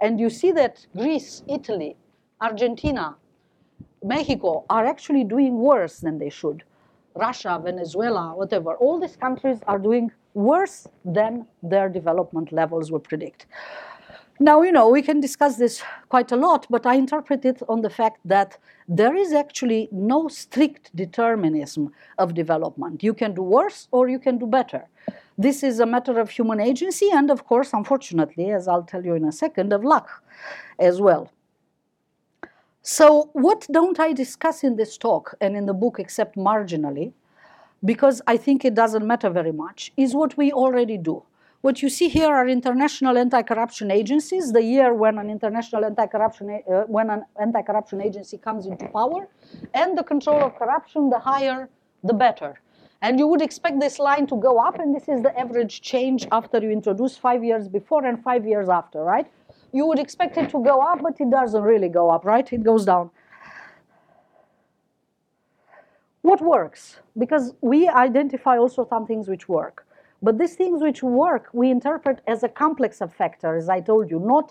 Speaker 3: And you see that Greece, Italy, Argentina, Mexico are actually doing worse than they should. Russia, Venezuela, whatever, all these countries are doing worse than their development levels would predict. Now, you know, we can discuss this quite a lot, but I interpret it on the fact that there is actually no strict determinism of development. You can do worse or you can do better. This is a matter of human agency and, of course, unfortunately, as I'll tell you in a second, of luck as well. So, what don't I discuss in this talk and in the book except marginally, because I think it doesn't matter very much, is what we already do. What you see here are international anti-corruption agencies. The year when an international anti-corruption uh, when an anti-corruption agency comes into power, and the control of corruption, the higher, the better. And you would expect this line to go up, and this is the average change after you introduce five years before and five years after, right? You would expect it to go up, but it doesn't really go up, right? It goes down. What works? Because we identify also some things which work. But these things which work, we interpret as a complex of factors, as I told you, not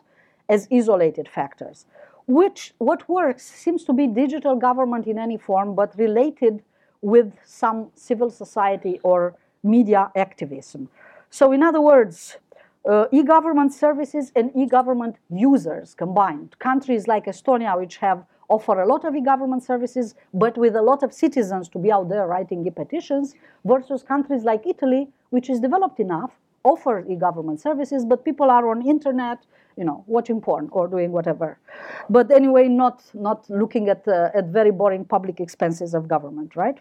Speaker 3: as isolated factors. which what works seems to be digital government in any form, but related with some civil society or media activism. So in other words, uh, e-government services and e-government users combined. Countries like Estonia, which have offer a lot of e-government services, but with a lot of citizens to be out there writing e-petitions, versus countries like Italy, which is developed enough, offer e-government services, but people are on internet, you know, watching porn or doing whatever. But anyway, not not looking at uh, at very boring public expenses of government, right?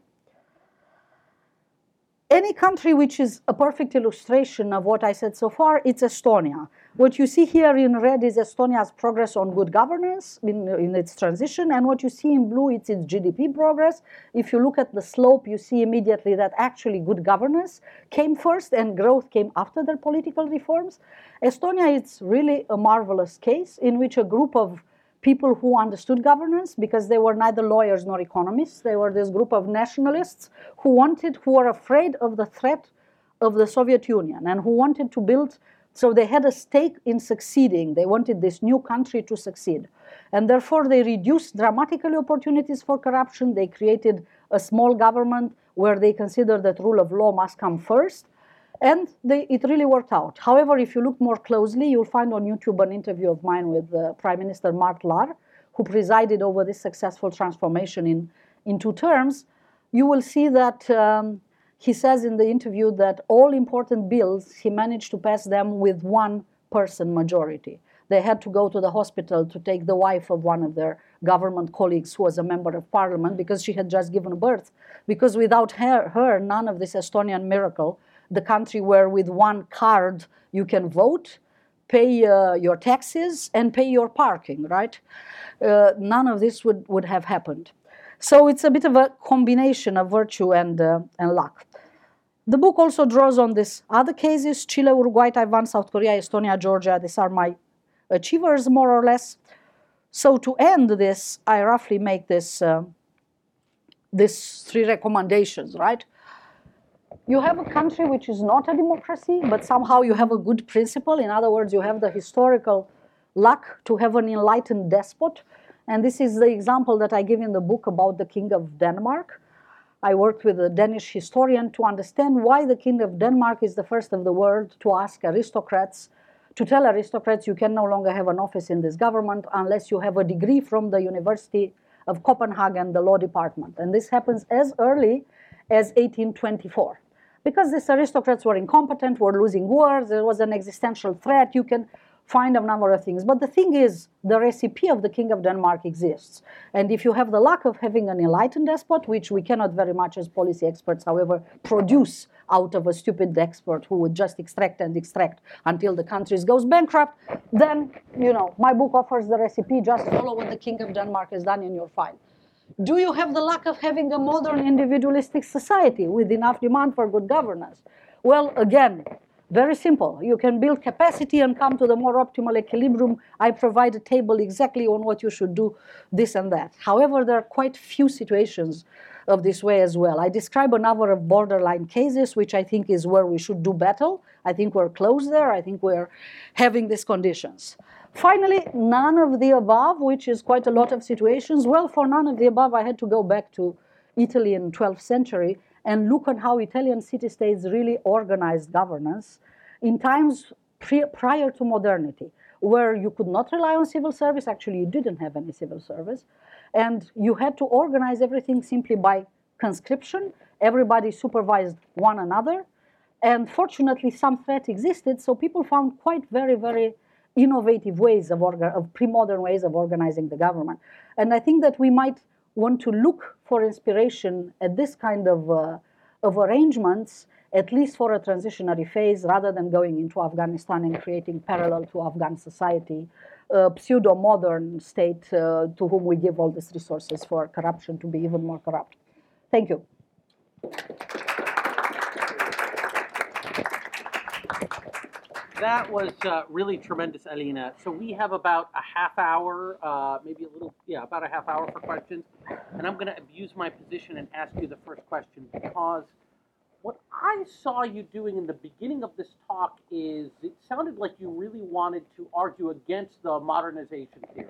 Speaker 3: any country which is a perfect illustration of what I said so far, it's Estonia. What you see here in red is Estonia's progress on good governance in, in its transition, and what you see in blue, is its GDP progress. If you look at the slope, you see immediately that actually good governance came first and growth came after their political reforms. Estonia is really a marvelous case in which a group of people who understood governance because they were neither lawyers nor economists. They were this group of nationalists who wanted, who were afraid of the threat of the Soviet Union and who wanted to build, so they had a stake in succeeding. They wanted this new country to succeed. And therefore, they reduced dramatically opportunities for corruption. They created a small government where they considered that rule of law must come first. And they, it really worked out. However, if you look more closely, you'll find on YouTube an interview of mine with uh, Prime Minister Mart Laar, who presided over this successful transformation in, in two terms. You will see that um, he says in the interview that all important bills, he managed to pass them with one person majority. They had to go to the hospital to take the wife of one of their government colleagues who was a member of parliament because she had just given birth. Because without her, her none of this Estonian miracle the country where with one card you can vote, pay uh, your taxes, and pay your parking, right? Uh, none of this would, would have happened. So it's a bit of a combination of virtue and, uh, and luck. The book also draws on these other cases Chile, Uruguay, Taiwan, South Korea, Estonia, Georgia. These are my achievers, more or less. So to end this, I roughly make this, uh, three recommendations, right? you have a country which is not a democracy, but somehow you have a good principle. In other words, you have the historical luck to have an enlightened despot. And this is the example that I give in the book about the King of Denmark. I worked with a Danish historian to understand why the King of Denmark is the first of the world to ask aristocrats, to tell aristocrats you can no longer have an office in this government unless you have a degree from the University of Copenhagen, the law department. And this happens as early as 1824 because these aristocrats were incompetent, were losing wars, there was an existential threat. You can find a number of things. But the thing is, the recipe of the King of Denmark exists. And if you have the luck of having an enlightened despot, which we cannot very much as policy experts, however, produce out of a stupid expert who would just extract and extract until the country goes bankrupt, then, you know, my book offers the recipe. Just follow what the King of Denmark has done in your file. Do you have the luck of having a modern individualistic society with enough demand for good governance? Well, again, very simple. You can build capacity and come to the more optimal equilibrium. I provide a table exactly on what you should do, this and that. However, there are quite few situations of this way as well. I describe a number of borderline cases, which I think is where we should do battle. I think we're close there. I think we're having these conditions. Finally, none of the above, which is quite a lot of situations. Well, for none of the above, I had to go back to Italy in 12th century and look at how Italian city-states really organized governance in times pre- prior to modernity, where you could not rely on civil service. Actually, you didn't have any civil service. And you had to organize everything simply by conscription. Everybody supervised one another. And fortunately, some threat existed, so people found quite very, very innovative ways of, orga- of pre-modern ways of organizing the government. And I think that we might want to look for inspiration at this kind of, uh, of arrangements, at least for a transitionary phase, rather than going into Afghanistan and creating parallel to Afghan society, a pseudo-modern state uh, to whom we give all these resources for corruption to be even more corrupt. Thank you.
Speaker 2: That was uh, really tremendous, Alina. So we have about a half hour, uh, maybe a little, yeah, about a half hour for questions. And I'm going to abuse my position and ask you the first question because what I saw you doing in the beginning of this talk is it sounded like you really wanted to argue against the modernization theory.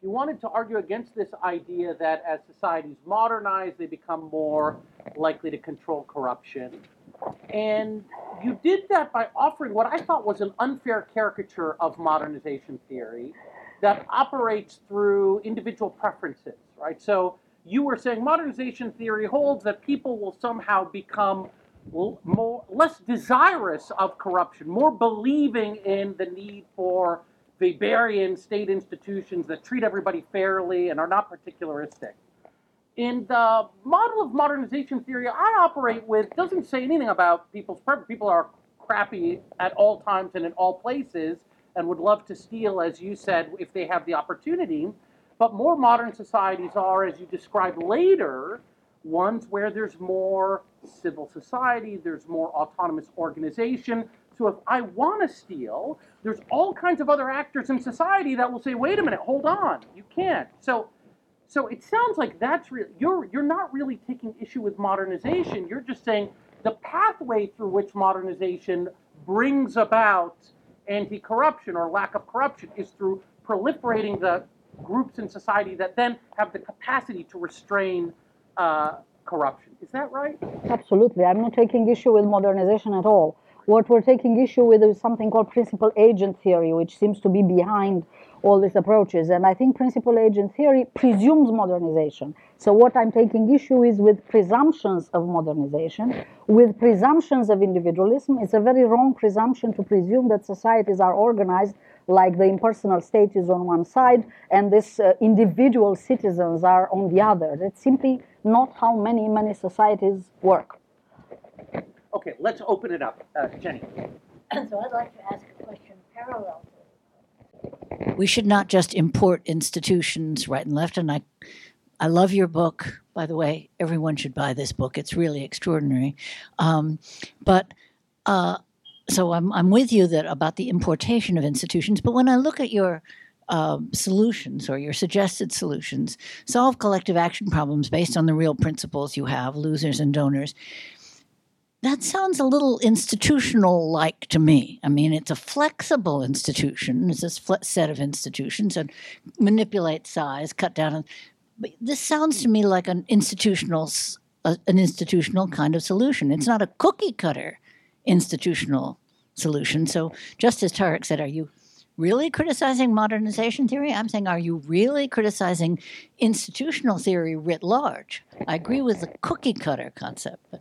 Speaker 2: you wanted to argue against this idea that as societies modernize, they become more likely to control corruption. And you did that by offering what I thought was an unfair caricature of modernization theory that operates through individual preferences, right? So you were saying modernization theory holds that people will somehow become more less desirous of corruption, more believing in the need for Weberian state institutions that treat everybody fairly and are not particularistic. In the model of modernization theory I operate with doesn't say anything about people's preference. People are crappy at all times and in all places and would love to steal, as you said, if they have the opportunity. But more modern societies are, as you describe later, ones where there's more civil society, there's more autonomous organization. So if I want to steal, there's all kinds of other actors in society that will say, "Wait a minute, hold on, you can't." So, so it sounds like that's real. You're you're not really taking issue with modernization. You're just saying the pathway through which modernization brings about anti-corruption or lack of corruption is through proliferating the groups in society that then have the capacity to restrain uh, corruption. Is that right?
Speaker 3: Absolutely. I'm not taking issue with modernization at all. What we're taking issue with is something called principal agent theory, which seems to be behind all these approaches. And I think principal agent theory presumes modernization. So what I'm taking issue is with presumptions of modernization, with presumptions of individualism. It's a very wrong presumption to presume that societies are organized like the impersonal state is on one side and this uh, individual citizens are on the other. That's simply not how many, many societies work.
Speaker 2: Okay, let's open it up. Uh, Jenny.
Speaker 4: So I'd like to ask a question parallel to
Speaker 5: we should not just import institutions right and left. And I, I love your book. By the way, everyone should buy this book. It's really extraordinary. Um, but uh, so I'm I'm with you that about the importation of institutions. But when I look at your uh, solutions or your suggested solutions, solve collective action problems based on the real principles you have, losers and donors that sounds a little institutional like to me. I mean, it's a flexible institution. It's this set of institutions and manipulate size, cut down. But this sounds to me like an institutional, an institutional kind of solution. It's not a cookie cutter institutional solution. So, just as Tarek said, are you really criticizing modernization theory? I'm saying, are you really criticizing institutional theory writ large? I agree with the cookie cutter concept,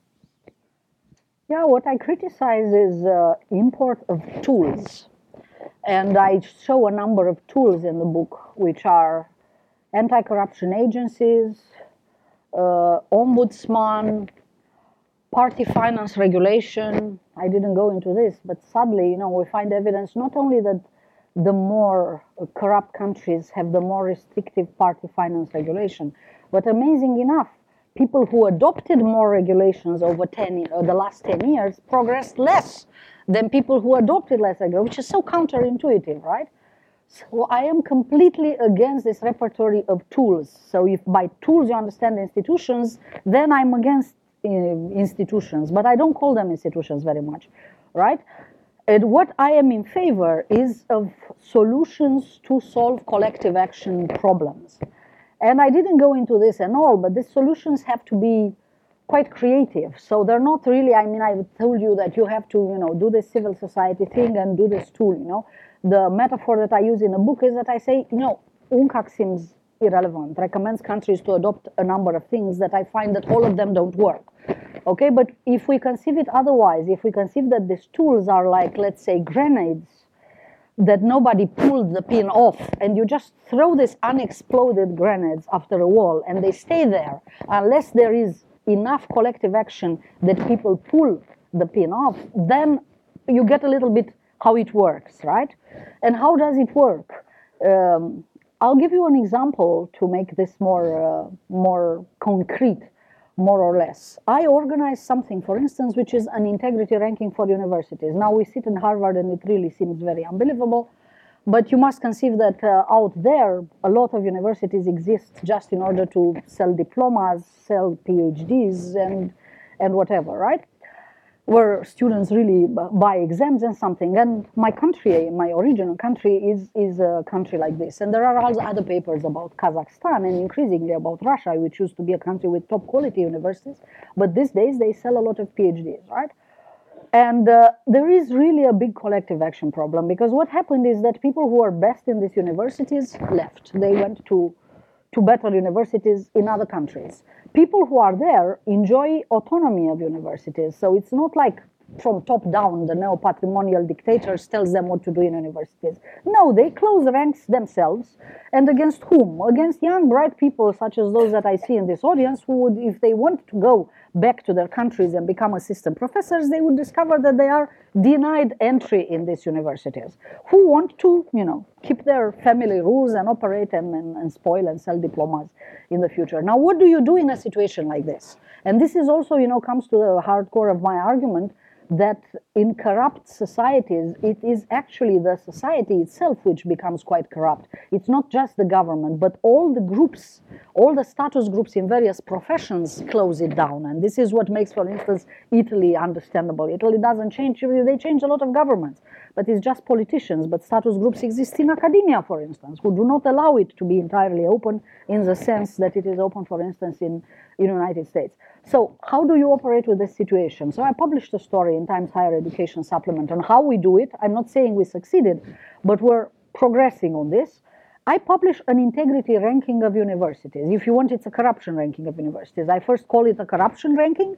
Speaker 3: yeah, what I criticize is uh, import of tools. And I show a number of tools in the book, which are anti-corruption agencies, uh, ombudsman, party finance regulation. I didn't go into this, but sadly, you know, we find evidence not only that the more corrupt countries have the more restrictive party finance regulation, but amazing enough, people who adopted more regulations over 10, uh, the last 10 years progressed less than people who adopted less regulations, which is so counterintuitive, right? So I am completely against this repertory of tools. So if by tools you understand institutions, then I'm against uh, institutions, but I don't call them institutions very much, right? And what I am in favor is of solutions to solve collective action problems. And I didn't go into this at all, but the solutions have to be quite creative. So they're not really, I mean, I told you that you have to, you know, do this civil society thing and do this tool, you know. The metaphor that I use in the book is that I say, you know, UNCAC seems irrelevant, recommends countries to adopt a number of things that I find that all of them don't work. Okay, but if we conceive it otherwise, if we conceive that these tools are like, let's say, grenades that nobody pulled the pin off and you just throw these unexploded grenades after a wall and they stay there unless there is enough collective action that people pull the pin off then you get a little bit how it works right? And how does it work? Um, i'll give you an example to make this more uh, more concrete more or less. I organize something, for instance, which is an integrity ranking for universities. Now we sit in Harvard and it really seems very unbelievable, but you must conceive that uh, out there, a lot of universities exist just in order to sell diplomas, sell PhDs, and, and whatever, right? Where students really buy exams and something. And my country, my original country, is is a country like this. And there are also other papers about Kazakhstan and increasingly about Russia, which used to be a country with top quality universities, but these days they sell a lot of PhDs, right? And uh, there is really a big collective action problem because what happened is that people who are best in these universities left. They went to to better universities in other countries. People who are there enjoy autonomy of universities. So it's not like from top down, the neo patrimonial dictators tells them what to do in universities. No, they close ranks themselves. And against whom? Against young, bright people such as those that I see in this audience who would, if they want to go back to their countries and become assistant professors, they would discover that they are denied entry in these universities. Who want to, you know, keep their family rules and operate and, and, and spoil and sell diplomas in the future. Now, what do you do in a situation like this? And this is also, you know, comes to the hardcore of my argument that in corrupt societies, it is actually the society itself which becomes quite corrupt. It's not just the government, but all the groups, all the status groups in various professions close it down. And this is what makes, for instance, Italy understandable. Italy doesn't change, they change a lot of governments, but it's just politicians. But status groups exist in academia, for instance, who do not allow it to be entirely open in the sense that it is open, for instance, in, the United States. So how do you operate with this situation? So I published a story in Times Higher Education Supplement on how we do it. I'm not saying we succeeded, but we're progressing on this. I publish an integrity ranking of universities. If you want, it's a corruption ranking of universities. I first call it a corruption ranking,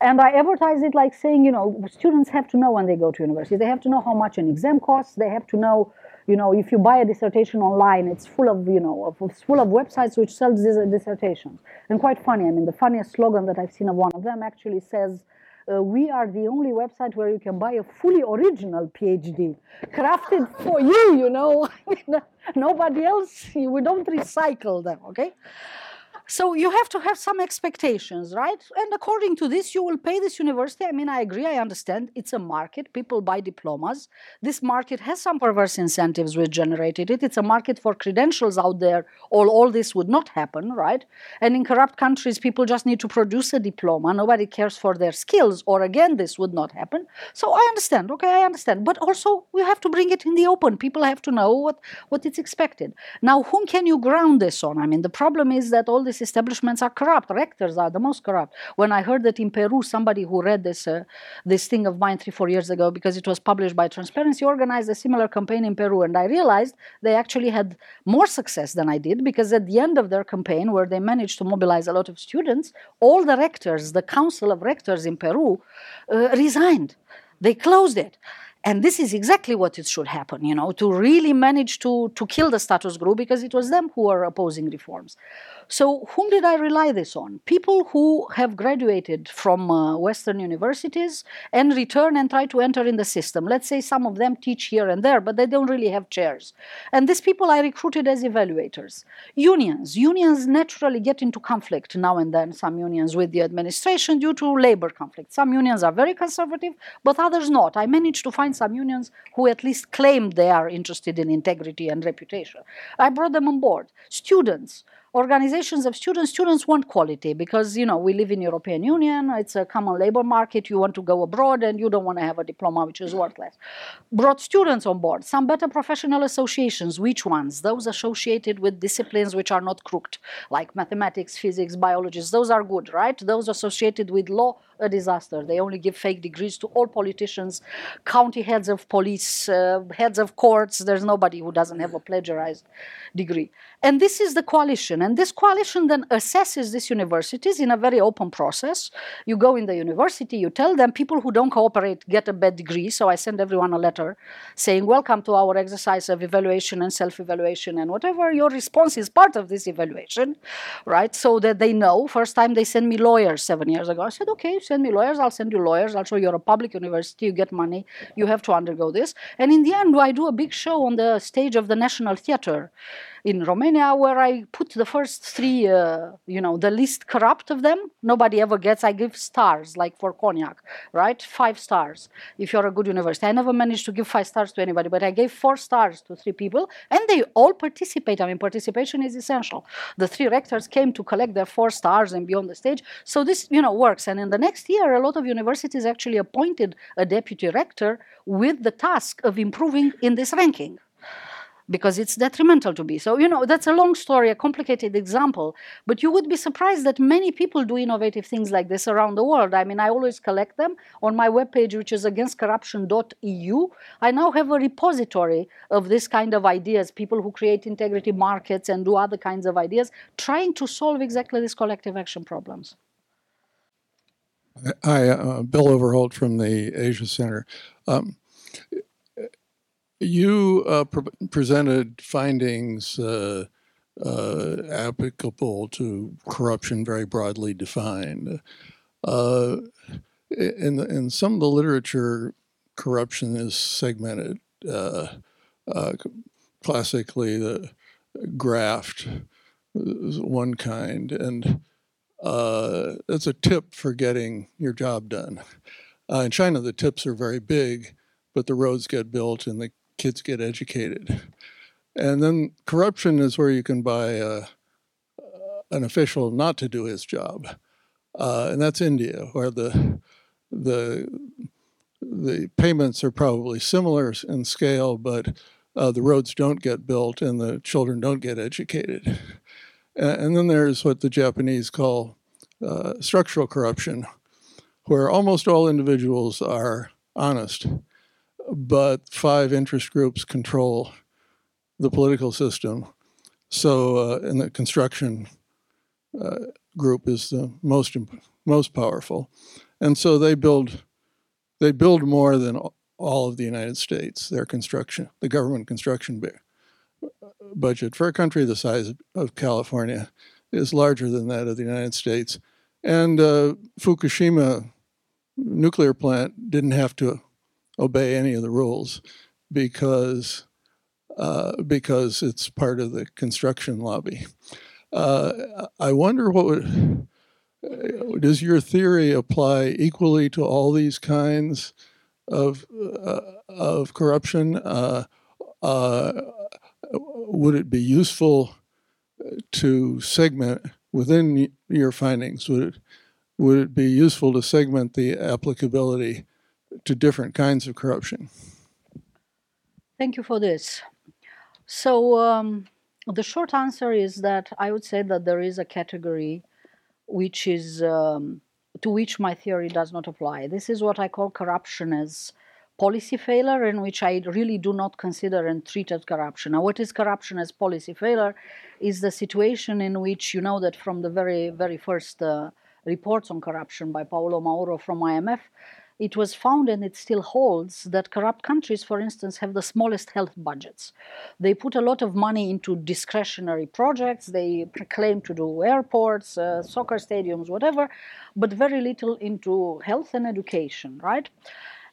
Speaker 3: and I advertise it like saying, you know, students have to know when they go to university. They have to know how much an exam costs. They have to know you know, if you buy a dissertation online, it's full of, you know, it's full of websites which sell these dissertations. And quite funny, I mean, the funniest slogan that I've seen of one of them actually says, uh, we are the only website where you can buy a fully original PhD, crafted for you, you know. Nobody else, we don't recycle them, okay? So you have to have some expectations, right? And according to this, you will pay this university. I mean, I agree, I understand. It's a market. People buy diplomas. This market has some perverse incentives which generated it. It's a market for credentials out there. All, all this would not happen, right? And in corrupt countries, people just need to produce a diploma. Nobody cares for their skills, or again, this would not happen. So I understand, okay, I understand. But also, we have to bring it in the open. People have to know what, what is expected. Now, whom can you ground this on? I mean, the problem is that all this establishments are corrupt. Rectors are the most corrupt. When I heard that in Peru, somebody who read this uh, this thing of mine three four years ago because it was published by Transparency organized a similar campaign in Peru, and I realized they actually had more success than I did because at the end of their campaign, where they managed to mobilize a lot of students, all the rectors, the council of rectors in Peru, uh, resigned. They closed it. And this is exactly what it should happen, you know, to really manage to, to kill the status quo because it was them who were opposing reforms. So, whom did I rely this on? People who have graduated from uh, Western universities and return and try to enter in the system. Let's say some of them teach here and there, but they don't really have chairs. And these people I recruited as evaluators. Unions. Unions naturally get into conflict now and then, some unions with the administration due to labor conflict. Some unions are very conservative, but others not. I managed to find some unions who at least claim they are interested in integrity and reputation. I brought them on board. Students organizations of students students want quality because you know we live in european union it's a common labor market you want to go abroad and you don't want to have a diploma which is worthless. Brought students on board some better professional associations which ones? Those associated with disciplines which are not crooked like mathematics physics biology those are good right? Those associated with law a disaster. They only give fake degrees to all politicians, county heads of police, uh, heads of courts. There's nobody who doesn't have a plagiarized degree. And this is the coalition. And this coalition then assesses these universities in a very open process. You go in the university, you tell them people who don't cooperate get a bad degree. So I send everyone a letter saying, Welcome to our exercise of evaluation and self evaluation and whatever. Your response is part of this evaluation, right? So that they know. First time they sent me lawyers seven years ago. I said, Okay, send me lawyers, I'll send you lawyers. Also, you're a public university, you get money, you have to undergo this. And in the end, I do a big show on the stage of the National Theatre in Romania, where I put the first three, uh, you know, the least corrupt of them. Nobody ever gets. I give stars, like for cognac, right? Five stars if you're a good university. I never managed to give five stars to anybody, but I gave four stars to three people, and they all participate. I mean, participation is essential. The three rectors came to collect their four stars and be on the stage. So this, you know, works. And in the next year, a lot of universities actually appointed a deputy rector with the task of improving in this ranking because it's detrimental to be. So, you know, that's a long story, a complicated example, but you would be surprised that many people do innovative things like this around the world. I mean, I always collect them on my webpage, which is againstcorruption.eu. I now have a repository of this kind of ideas, people who create integrity markets and do other kinds of ideas, trying to solve exactly these collective action problems.
Speaker 6: Hi, uh, Bill Overholt from the Asia Center. Um, you uh, pre- presented findings uh, uh, applicable to corruption, very broadly defined. Uh, in, the, in some of the literature, corruption is segmented. Uh, uh, classically, the graft is one kind, and it's a tip for getting your job done. in China, the tips are very big, but the roads get built and the kids get educated. And then corruption is where you can buy a, an official not to do his job, uh, and that's India, where the the the payments are probably similar in scale, but uh, the roads don't get built and the children don't get educated. And, then there's what the Japanese call uh, structural corruption, where almost all individuals are honest but five interest groups control the political system. So, uh, and the construction uh, group is the most most powerful, and so they build they build more than all of the United States. Their construction, the government construction budget for a country the size of California, is larger than that of the United States. And uh, Fukushima nuclear plant didn't have to obey any of the rules because uh, because it's part of the construction lobby. Uh, I wonder what would, uh, does your theory apply equally to all these kinds of uh, of corruption? Uh, uh, would it be useful to segment within your findings? Would it would it be useful to segment the applicability to different kinds of corruption?
Speaker 3: Thank you for this. So, um, the short answer is that I would say that there is a category which is um, to which my theory does not apply. This is what I call corruption as policy failure, in which I really do not consider and treat as corruption. Now, what is corruption as policy failure is the situation in which you know that from the very, very first uh, reports on corruption by Paolo Mauro from IMF, it was found and it still holds that corrupt countries, for instance, have the smallest health budgets. They put a lot of money into discretionary projects, they claim to do airports, uh, soccer stadiums, whatever, but very little into health and education, right?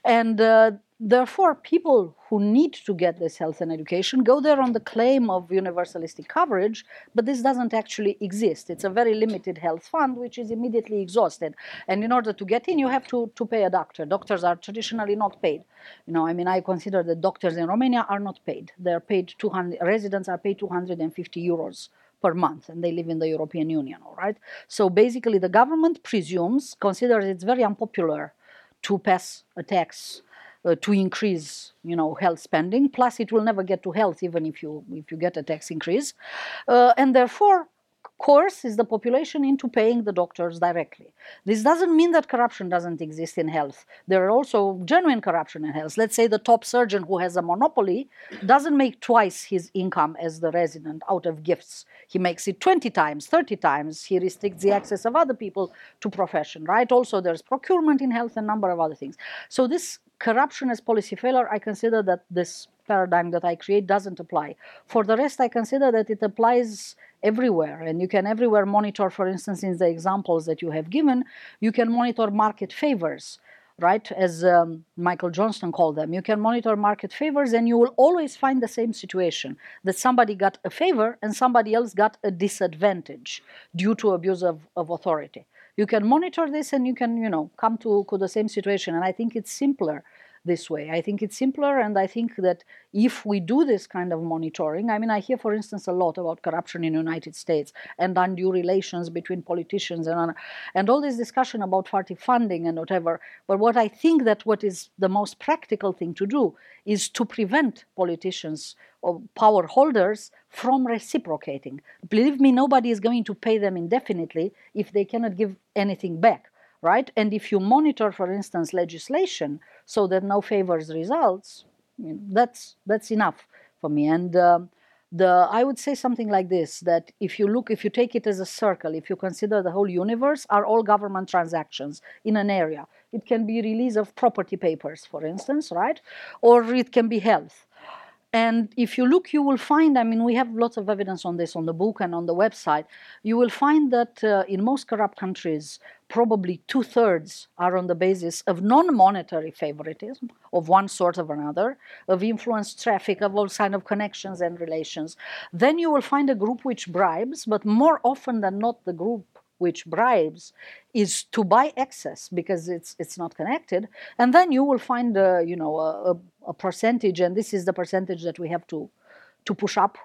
Speaker 3: And uh, therefore, people who need to get this health and education go there on the claim of universalistic coverage, but this doesn't actually exist. It's a very limited health fund, which is immediately exhausted. And in order to get in, you have to, to pay a doctor. Doctors are traditionally not paid. You know, I mean, I consider that doctors in Romania are not paid. They're paid 200, residents are paid 250 euros per month and they live in the European Union, all right? So basically the government presumes, considers it's very unpopular to pass a tax uh, to increase you know health spending. Plus it will never get to health even if you if you get a tax increase. Uh, and therefore coerces the population into paying the doctors directly. This doesn't mean that corruption doesn't exist in health. There are also genuine corruption in health. Let's say the top surgeon who has a monopoly doesn't make twice his income as the resident out of gifts. He makes it 20 times, 30 times. He restricts the access of other people to profession, right? Also, there's procurement in health and a number of other things. So this corruption as policy failure, I consider that this paradigm that I create doesn't apply. For the rest, I consider that it applies everywhere, and you can everywhere monitor, for instance, in the examples that you have given, you can monitor market favors. right? As um, Michael Johnston called them. You can monitor market favors, and you will always find the same situation that somebody got a favor and somebody else got a disadvantage due to abuse of, of authority. You can monitor this and you can, you know, come to, to the same situation. And I think it's simpler this way. I think it's simpler, and I think that if we do this kind of monitoring, I mean, I hear, for instance, a lot about corruption in the United States and undue relations between politicians and and all this discussion about party funding and whatever. But what I think that what is the most practical thing to do is to prevent politicians or power holders from reciprocating. Believe me, nobody is going to pay them indefinitely if they cannot give anything back right? And if you monitor, for instance, legislation so that no favors results, that's that's enough for me. And um, the I would say something like this: that if you look, if you take it as a circle, if you consider the whole universe are all government transactions in an area. It can be release of property papers, for instance, right? Or it can be health. And if you look, you will find, I mean, we have lots of evidence on this on the book and on the website. You will find that uh, in most corrupt countries, probably two thirds are on the basis of non monetary favoritism of one sort or another, of influence traffic, of all kind of connections and relations. Then you will find a group which bribes, but more often than not, the group which bribes is to buy excess because it's it's not connected. And then you will find a, you know a, a percentage and this is the percentage that we have to to push up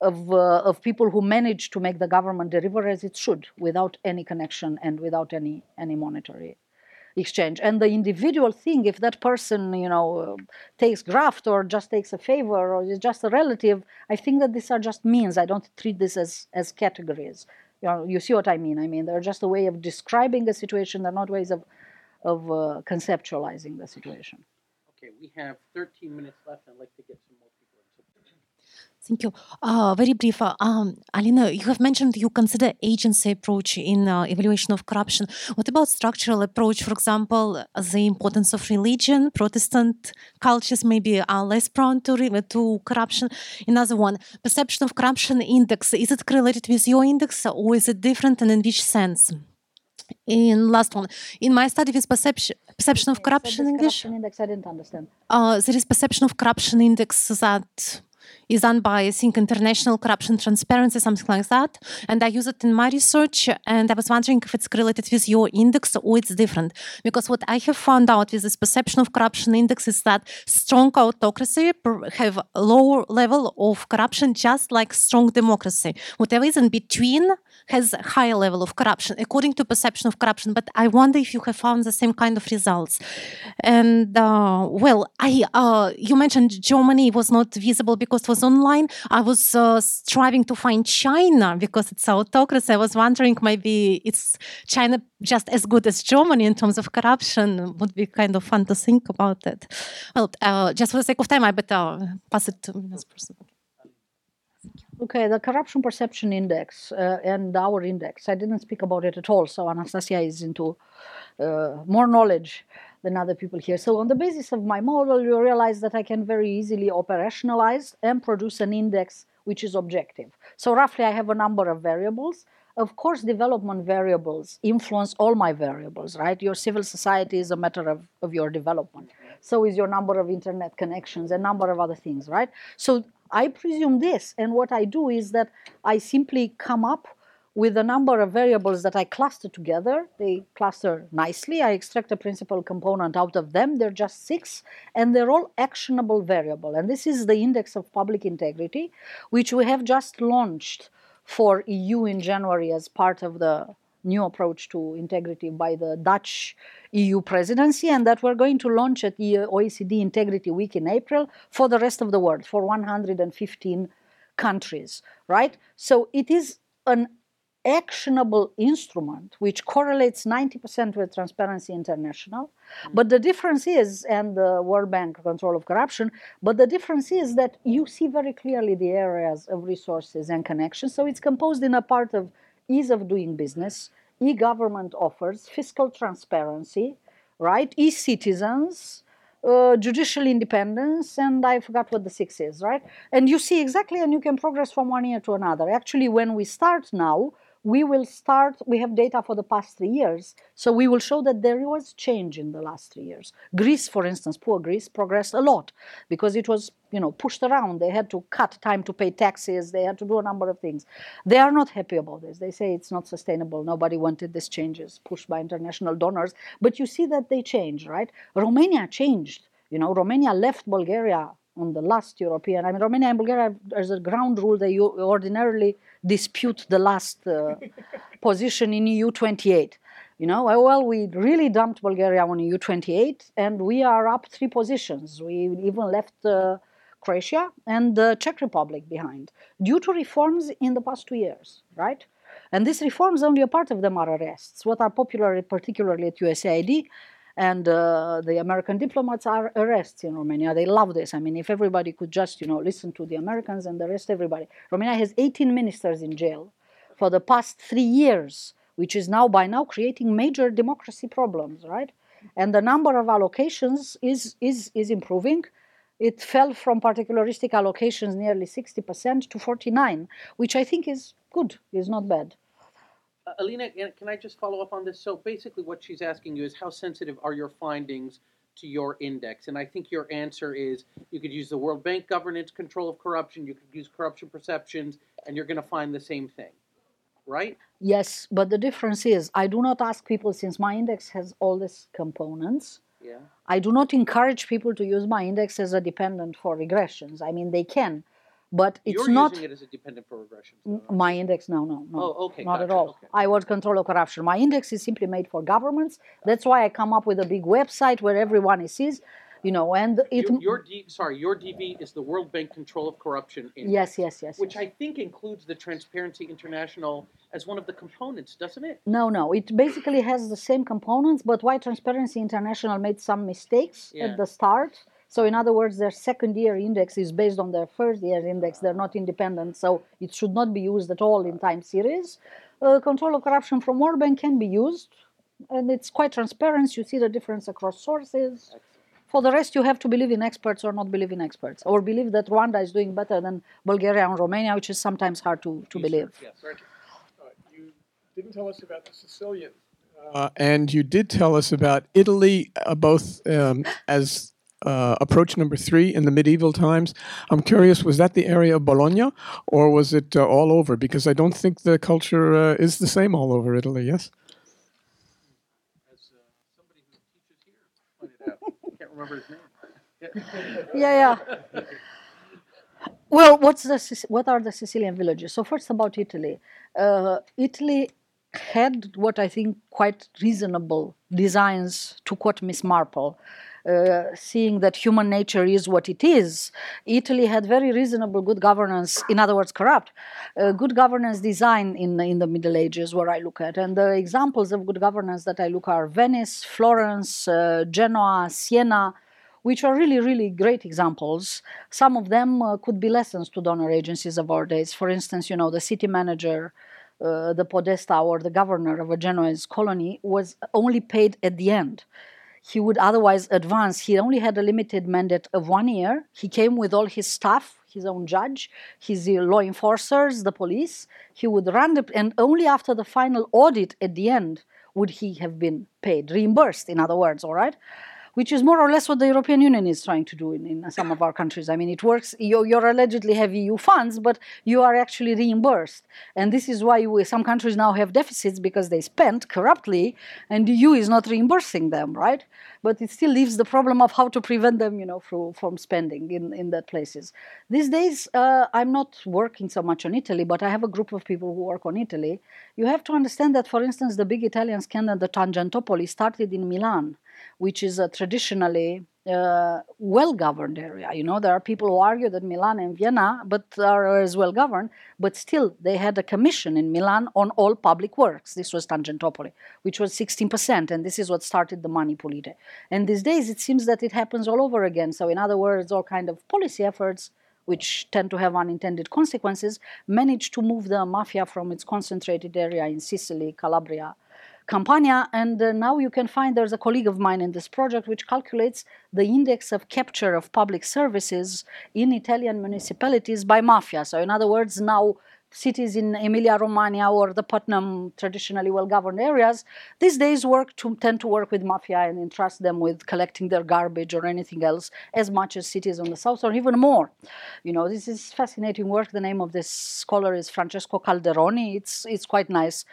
Speaker 3: of uh, of people who manage to make the government deliver as it should without any connection and without any any monetary exchange. And the individual thing if that person you know takes graft or just takes a favor or is just a relative i think that these are just means. I don't treat this as as categories you know, you see what I mean. I mean, they're just a way of describing a situation. They're not ways of, of uh, conceptualizing the situation.
Speaker 2: Okay, we have 13 minutes left. I'd like to get some more
Speaker 7: Thank you. Uh, very brief. Uh, um, Alina, you have mentioned you consider agency approach in uh, evaluation of corruption. What about structural approach? For example, the importance of religion. Protestant cultures maybe are less prone to, to corruption. Another one, perception of corruption index. Is it correlated with your index or is it different and in which sense? In last one, in my study with perception perception of corruption
Speaker 3: Corruption index, I didn't understand.
Speaker 7: Uh, there is perception of corruption index that is done by I think International Corruption Transparency, something like that. And I use it in my research, and I was wondering if it's correlated with your index or it's different. Because what I have found out with this perception of corruption index is that strong autocracy have a lower level of corruption, just like strong democracy. Whatever is in between has a higher level of corruption, according to perception of corruption. But I wonder if you have found the same kind of results. And uh, well, I uh, you mentioned Germany was not visible because it was online. I was uh, striving to find China because it's autocracy. I was wondering maybe it's China just as good as Germany in terms of corruption. Would be kind of fun to think about it. Well, uh, just for the sake of time, I better pass it to this person.
Speaker 3: Okay, the corruption perception index uh, and our index. I didn't speak about it at all, so Anastasia is into uh, more knowledge than other people here. So, on the basis of my model, you realize that I can very easily operationalize and produce an index which is objective. So, roughly, I have a number of variables. Of course, development variables influence all my variables, right? Your civil society is a matter of, of your development. So is your number of internet connections, a number of other things, right? So I presume this, and what I do is that I simply come up with a number of variables that I cluster together. They cluster nicely. I extract a principal component out of them. They're just six, and they're all actionable variable. And this is the index of public integrity, which we have just launched for EU in January as part of the new approach to integrity by the Dutch EU presidency, and that we're going to launch at the OECD Integrity Week in April for the rest of the world, for 115 countries, right? So it is an actionable instrument which correlates 90% with Transparency International. Mm-hmm. But the difference is, and the World Bank control of corruption, but the difference is that you see very clearly the areas of resources and connections. So it's composed in a part of ease of doing business, e-government offers, fiscal transparency, right? E-citizens, uh, judicial independence, and I forgot what the six is, right? And you see exactly, and you can progress from one year to another. Actually, when we start now, we will start, we have data for the past three years, so we will show that there was change in the last three years. Greece, for instance, poor Greece progressed a lot because it was, you know, pushed around. They had to cut time to pay taxes. They had to do a number of things. They are not happy about this. They say it's not sustainable. Nobody wanted these changes pushed by international donors. But you see that they change, right? Romania changed. You know, Romania left Bulgaria on the last European. I mean, Romania and Bulgaria, as a ground rule, they ordinarily dispute the last uh, position in EU 28. You know, well, we really dumped Bulgaria on EU 28, and we are up three positions. We even left uh, Croatia and the Czech Republic behind due to reforms in the past two years, right? And these reforms, only a part of them are arrests. What are popular, particularly at USAID, and uh, the American diplomats are arrested in Romania. They love this. I mean, if everybody could just, you know, listen to the Americans and arrest everybody. Romania has 18 ministers in jail for the past three years, which is now by now creating major democracy problems, right? And the number of allocations is is is improving. It fell from particularistic allocations nearly 60% to 49, which I think is good, is not bad.
Speaker 2: Alina, can I just follow up on this? So basically, what she's asking you is how sensitive are your findings to your index? And I think your answer is you could use the World Bank governance control of corruption, you could use corruption perceptions, and you're going to find the same thing, right?
Speaker 3: Yes, but the difference is I do not ask people since my index has all these components.
Speaker 2: Yeah.
Speaker 3: I do not encourage people to use my index as a dependent for regressions. I mean, they can, but it's
Speaker 2: You're
Speaker 3: not
Speaker 2: using it as a dependent for though,
Speaker 3: my index. No, no, no.
Speaker 2: Oh, okay,
Speaker 3: not at all.
Speaker 2: okay.
Speaker 3: I want control of corruption. My index is simply made for governments. That's why I come up with a big website where everyone sees, you know, and it.
Speaker 2: Your, your D, sorry, your DV is the World Bank Control of Corruption Index.
Speaker 3: yes, yes, yes.
Speaker 2: Which
Speaker 3: yes.
Speaker 2: I think includes the Transparency International as one of the components, doesn't it?
Speaker 3: No, no. It basically has the same components, but why Transparency International made some mistakes
Speaker 2: Yeah.
Speaker 3: at the start. So, in other words, their second year index is based on their first year index. They're not independent, so it should not be used at all in time series. Uh, control of corruption from World Bank can be used, and it's quite transparent. You see the difference across sources. For the rest, you have to believe in experts or not believe in experts, or believe that Rwanda is doing better than Bulgaria and Romania, which is sometimes hard to, to believe.
Speaker 2: Yes.
Speaker 8: Uh, you didn't tell us about the Sicilians. Uh, and you did tell us about Italy, uh, both um, as uh, approach number three in the medieval times. I'm curious, was that the area of Bologna, or was it uh, all over? Because I don't think the culture uh, is the same all over Italy. Yes.
Speaker 2: As somebody who teaches here can't remember his name.
Speaker 3: Yeah, yeah. Well, what's the what are the Sicilian villages? So first about Italy. Uh, Italy had what I think quite reasonable designs to quote Miss Marple. Uh, seeing that human nature is what it is, Italy had very reasonable good governance, in other words, corrupt, uh, good governance design in, in the Middle Ages, where I look at. And the examples of good governance that I look are Venice, Florence, uh, Genoa, Siena, which are really, really great examples. Some of them uh, could be lessons to donor agencies of our days. For instance, you know, the city manager, uh, the podesta, or the governor of a Genoese colony was only paid at the end. He would otherwise advance. He only had a limited mandate of one year. He came with all his staff, his own judge, his uh, law enforcers, the police. He would run the, and only after the final audit at the end would he have been paid, reimbursed, in other words, all right? Which is more or less what the European Union is trying to do in, in some of our countries. I mean, it works, you, you're allegedly have EU funds, but you are actually reimbursed. And this is why we, some countries now have deficits because they spent corruptly and the EU is not reimbursing them, right? But it still leaves the problem of how to prevent them, you know, from, from spending in, in that places. These days, uh, I'm not working so much on Italy, but I have a group of people who work on Italy. You have to understand that, for instance, the big Italian scandal, the Tangentopoli, started in Milan which is a traditionally uh, well-governed area. You know, there are people who argue that Milan and Vienna, but are as well governed, but still they had a commission in Milan on all public works. This was Tangentopoli, which was 16%, and this is what started the Mani Pulite. And these days it seems that it happens all over again. So, in other words, all kind of policy efforts which tend to have unintended consequences, manage to move the mafia from its concentrated area in Sicily, Calabria, Campania, and uh, now you can find there's a colleague of mine in this project which calculates the index of capture of public services in Italian municipalities by mafia. So, in other words, now cities in Emilia Romagna or the Putnam traditionally well governed areas, these days work to tend to work with mafia and entrust them with collecting their garbage or anything else as much as cities on the south or even more. You know, this is fascinating work. The name of this scholar is Francesco Calderoni. It's, it's quite nice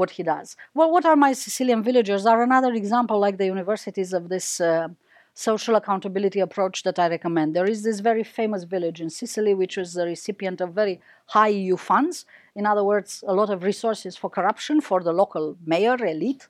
Speaker 3: what he does. Well, what are my Sicilian villagers? Are another example, like the universities, of this. Uh, social accountability approach that I recommend. There is this very famous village in Sicily, which was the recipient of very high EU funds. In other words, a lot of resources for corruption for the local mayor, elite,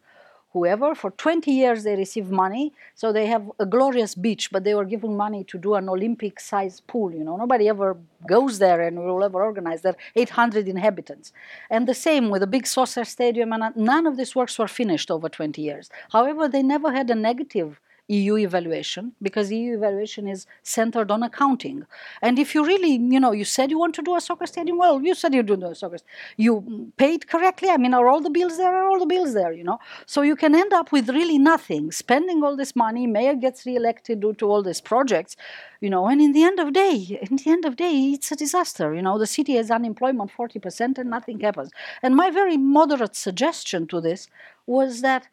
Speaker 3: whoever. For 20 years, they received money. So they have a glorious beach, but they were given money to do an Olympic sized pool. You know, nobody ever goes there and will ever organize there. 800 inhabitants. And the same with a big saucer stadium. And none of these works were finished over 20 years. However, they never had a negative EU evaluation because EU evaluation is centered on accounting. And if you really, you know, you said you want to do a soccer stadium, well, you said you do a soccer. You paid correctly. I mean, are all the bills there? Are all the bills there? You know, so you can end up with really nothing, spending all this money. Mayor gets re-elected due to all these projects, you know, and in the end of day, in the end of day, it's a disaster. You know, the city has unemployment forty percent and nothing happens. And my very moderate suggestion to this was that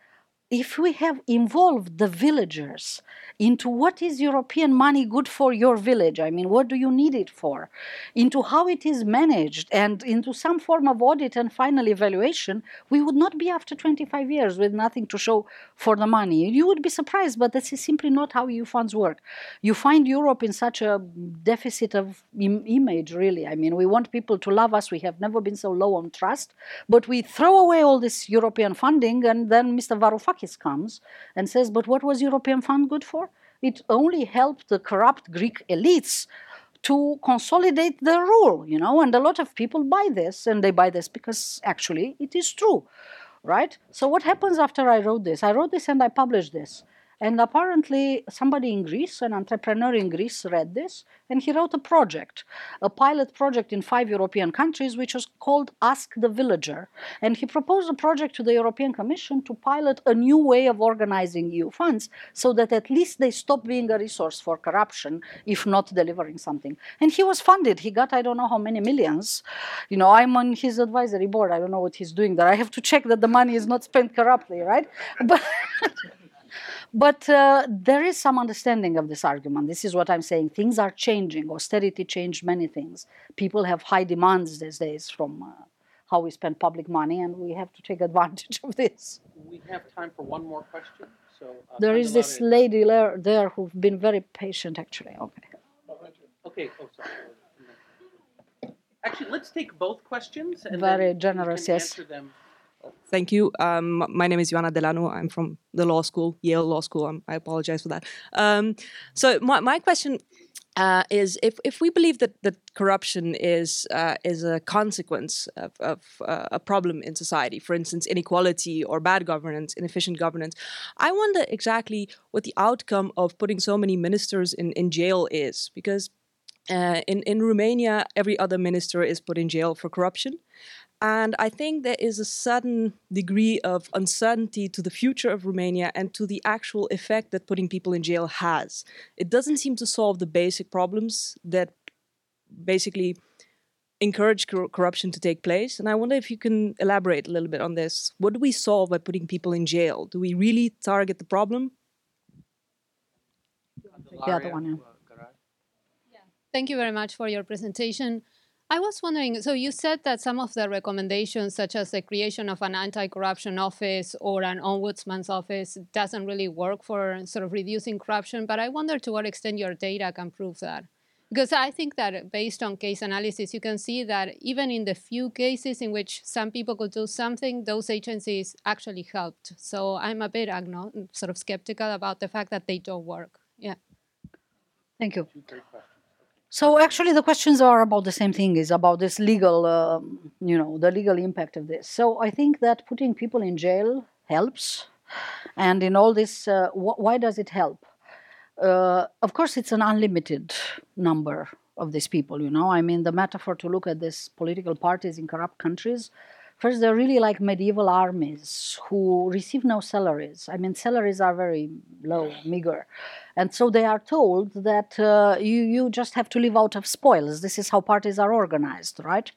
Speaker 3: if we have involved the villagers into what is European money good for your village, I mean, what do you need it for, into how it is managed, and into some form of audit and final evaluation, we would not be after 25 years with nothing to show for the money. You would be surprised, but this is simply not how EU funds work. You find Europe in such a deficit of Im- image, really. I mean, we want people to love us. We have never been so low on trust, but we throw away all this European funding, and then Mr. Varoufakis comes and says, But what was European fund good for? It only helped the corrupt Greek elites to consolidate their rule, you know, and a lot of people buy this, and they buy this because actually it is true, right? So, what happens after I wrote this? I wrote this and I published this. And apparently, somebody in Greece, an entrepreneur in Greece, read this and he wrote a project, a pilot project in five European countries, which was called Ask the Villager. And he proposed a project to the European Commission to pilot a new way of organizing EU funds so that at least they stop being a resource for corruption, if not delivering something. And he was funded. He got, I don't know how many millions. You know, I'm on his advisory board. I don't know what he's doing there. I have to check that the money is not spent corruptly, right? But. But uh, there is some understanding of this argument. This is what I'm saying. Things are changing. Austerity changed many things. People have high demands these days from uh, how we spend public money, and we have to take advantage of this.
Speaker 2: We have time for one more question. So uh,
Speaker 3: there is this lady there, there who's been very patient, actually. Okay.
Speaker 2: Okay. Oh, sorry. Actually, let's take both questions. And
Speaker 3: very
Speaker 2: then
Speaker 3: generous. Yes.
Speaker 2: Answer them.
Speaker 9: Thank you. Um, my name is Ioana Delano. I'm from the law school, Yale Law School. Um, I apologize for that. Um, so my, my question uh, is if, if we believe that, that corruption is uh, is a consequence of, of uh, a problem in society, for instance, inequality or bad governance, inefficient governance, I wonder exactly what the outcome of putting so many ministers in, in jail is. Because uh, in, in Romania, every other minister is put in jail for corruption. And I think there is a sudden degree of uncertainty to the future of Romania and to the actual effect that putting people in jail has. It doesn't seem to solve the basic problems that basically encourage cor- corruption to take place. And I wonder if you can elaborate a little bit on this. What do we solve by putting people in jail? Do we really target the problem?
Speaker 3: The other one, yeah.
Speaker 10: Thank you very much for your presentation. I was wondering, so you said that some of the recommendations, such as the creation of an anti-corruption office or an ombudsman's office, doesn't really work for sort of reducing corruption. But I wonder to what extent your data can prove that. Because I think that based on case analysis, you can see that even in the few cases in which some people could do something, those agencies actually helped. So I'm a bit agno- sort of skeptical about the fact that they don't work. Yeah.
Speaker 3: Thank you. So actually, the questions are about the same thing. Is about this legal, um, you know, the legal impact of this. So I think that putting people in jail helps, and in all this, uh, wh- why does it help? Uh, of course, it's an unlimited number of these people. You know, I mean, the metaphor to look at these political parties in corrupt countries. First, they're really like medieval armies who receive no salaries. I mean, salaries are very low, meager. And so they are told that uh, you, you just have to live out of spoils. This is how parties are organized, right?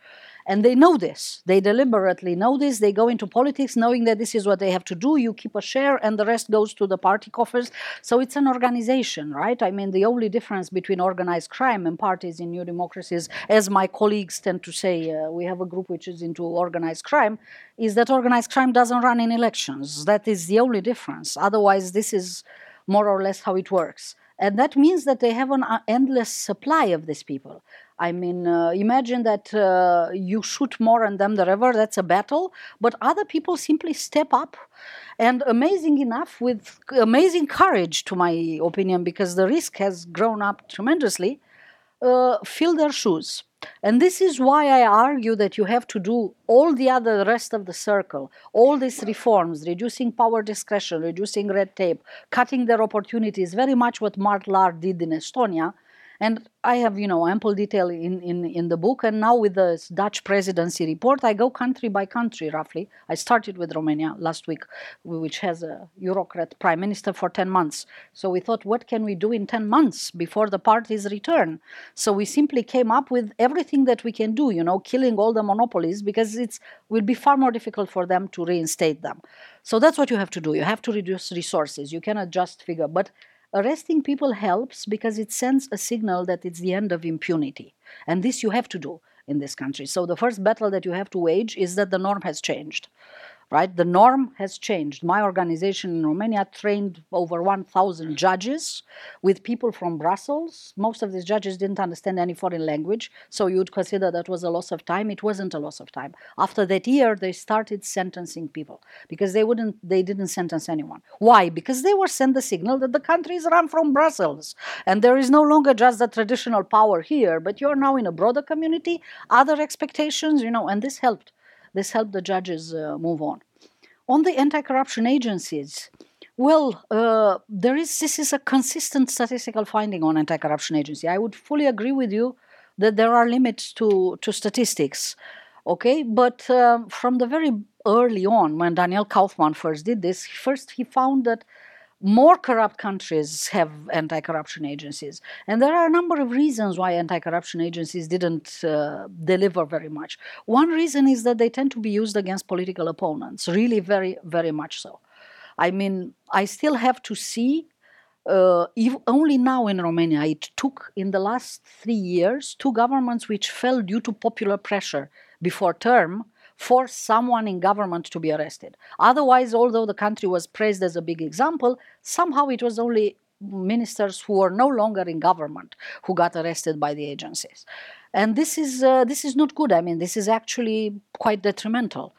Speaker 3: And they know this. They deliberately know this. They go into politics knowing that this is what they have to do. You keep a share, and the rest goes to the party coffers. So it's an organization, right? I mean, the only difference between organized crime and parties in new democracies, as my colleagues tend to say, uh, we have a group which is into organized crime, is that organized crime doesn't run in elections. That is the only difference. Otherwise, this is more or less how it works. And that means that they have an uh, endless supply of these people. I mean, uh, imagine that uh, you shoot more on them than ever, that's a battle, but other people simply step up. And amazing enough, with amazing courage, to my opinion, because the risk has grown up tremendously, uh, fill their shoes. And this is why I argue that you have to do all the other rest of the circle, all these reforms, reducing power discretion, reducing red tape, cutting their opportunities, very much what Mart Laar did in Estonia, and I have, you know, ample detail in, in, in the book. And now with the Dutch presidency report, I go country by country, roughly. I started with Romania last week, which has a Eurocrat prime minister for 10 months. So we thought, what can we do in 10 months before the parties return? So we simply came up with everything that we can do, you know, killing all the monopolies because it's will be far more difficult for them to reinstate them. So that's what you have to do. You have to reduce resources. You cannot just figure, but arresting people helps because it sends a signal that it's the end of impunity. And this you have to do in this country. So the first battle that you have to wage is that the norm has changed right? The norm has changed. My organization in Romania trained over 1,000 judges with people from Brussels. Most of these judges didn't understand any foreign language, so you'd consider that was a loss of time. It wasn't a loss of time. After that year, they started sentencing people because they wouldn't, they didn't sentence anyone. Why? Because they were sent the signal that the country is run from Brussels, and there is no longer just the traditional power here, but you're now in a broader community, other expectations, you know, and this helped. This helped the judges uh, move on. On the anti-corruption agencies, well, uh, there is this is a consistent statistical finding on anti-corruption agency. I would fully agree with you that there are limits to to statistics, okay? But um, from the very early on, when Daniel Kaufmann first did this, first he found that more corrupt countries have anti-corruption agencies. And there are a number of reasons why anti-corruption agencies didn't uh, deliver very much. One reason is that they tend to be used against political opponents really very very much so. I mean i still have to see uh, only now in Romania, it took in the last three years two governments which fell due to popular pressure before term for someone in government to be arrested. Otherwise, although the country was praised as a big example, somehow it was only ministers who were no longer in government who got arrested by the agencies. And this is, uh, this is not good. I mean, this is actually quite detrimental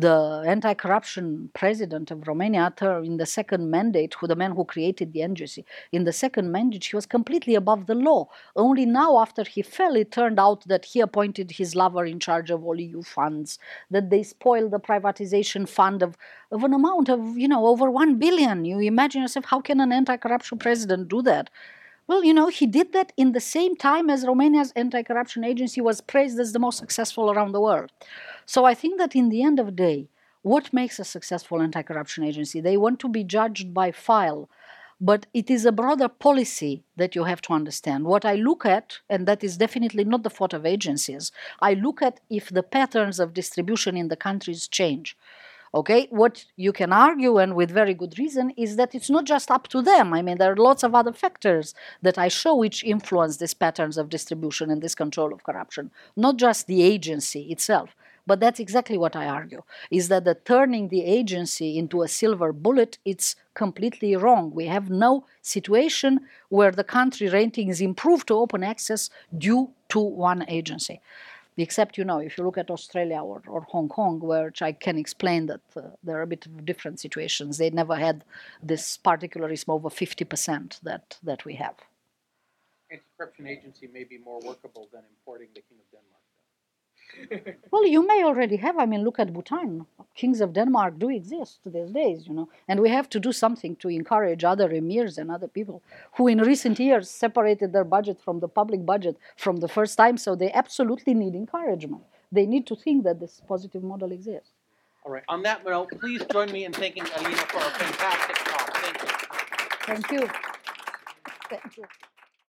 Speaker 3: the anti-corruption president of Romania in the second mandate, who the man who created the agency, in the second mandate, he was completely above the law. Only now, after he fell, it turned out that he appointed his lover in charge of all EU funds, that they spoiled the privatization fund of, of an amount of, you know, over one billion. You imagine yourself, how can an anti-corruption president do that? Well, you know, he did that in the same time as Romania's anti corruption agency was praised as the most successful around the world. So I think that in the end of the day, what makes a successful anti corruption agency? They want to be judged by file, but it is a broader policy that you have to understand. What I look at, and that is definitely not the fault of agencies, I look at if the patterns of distribution in the countries change. Okay, what you can argue, and with very good reason, is that it's not just up to them. I mean, there are lots of other factors that I show which influence these patterns of distribution and this control of corruption, not just the agency itself. But that's exactly what I argue, is that the turning the agency into a silver bullet, it's completely wrong. We have no situation where the country rating is improved to open access due to one agency except you know if you look at australia or, or hong kong which i can explain that uh, there are a bit of different situations. They never had this particularism over 50% that that we have.
Speaker 2: Anti-corruption agency may be more workable than importing the king of denmark
Speaker 3: well, you may already have. I mean, look at Bhutan. Kings of Denmark do exist to these days, you know, and we have to do something to encourage other emirs and other people who, in recent years, separated their budget from the public budget from the first time. So they absolutely need encouragement. They need to think that this positive model exists.
Speaker 2: All right. On that note, please join me in thanking Alina for a fantastic talk. Thank you.
Speaker 3: Thank you. Thank you.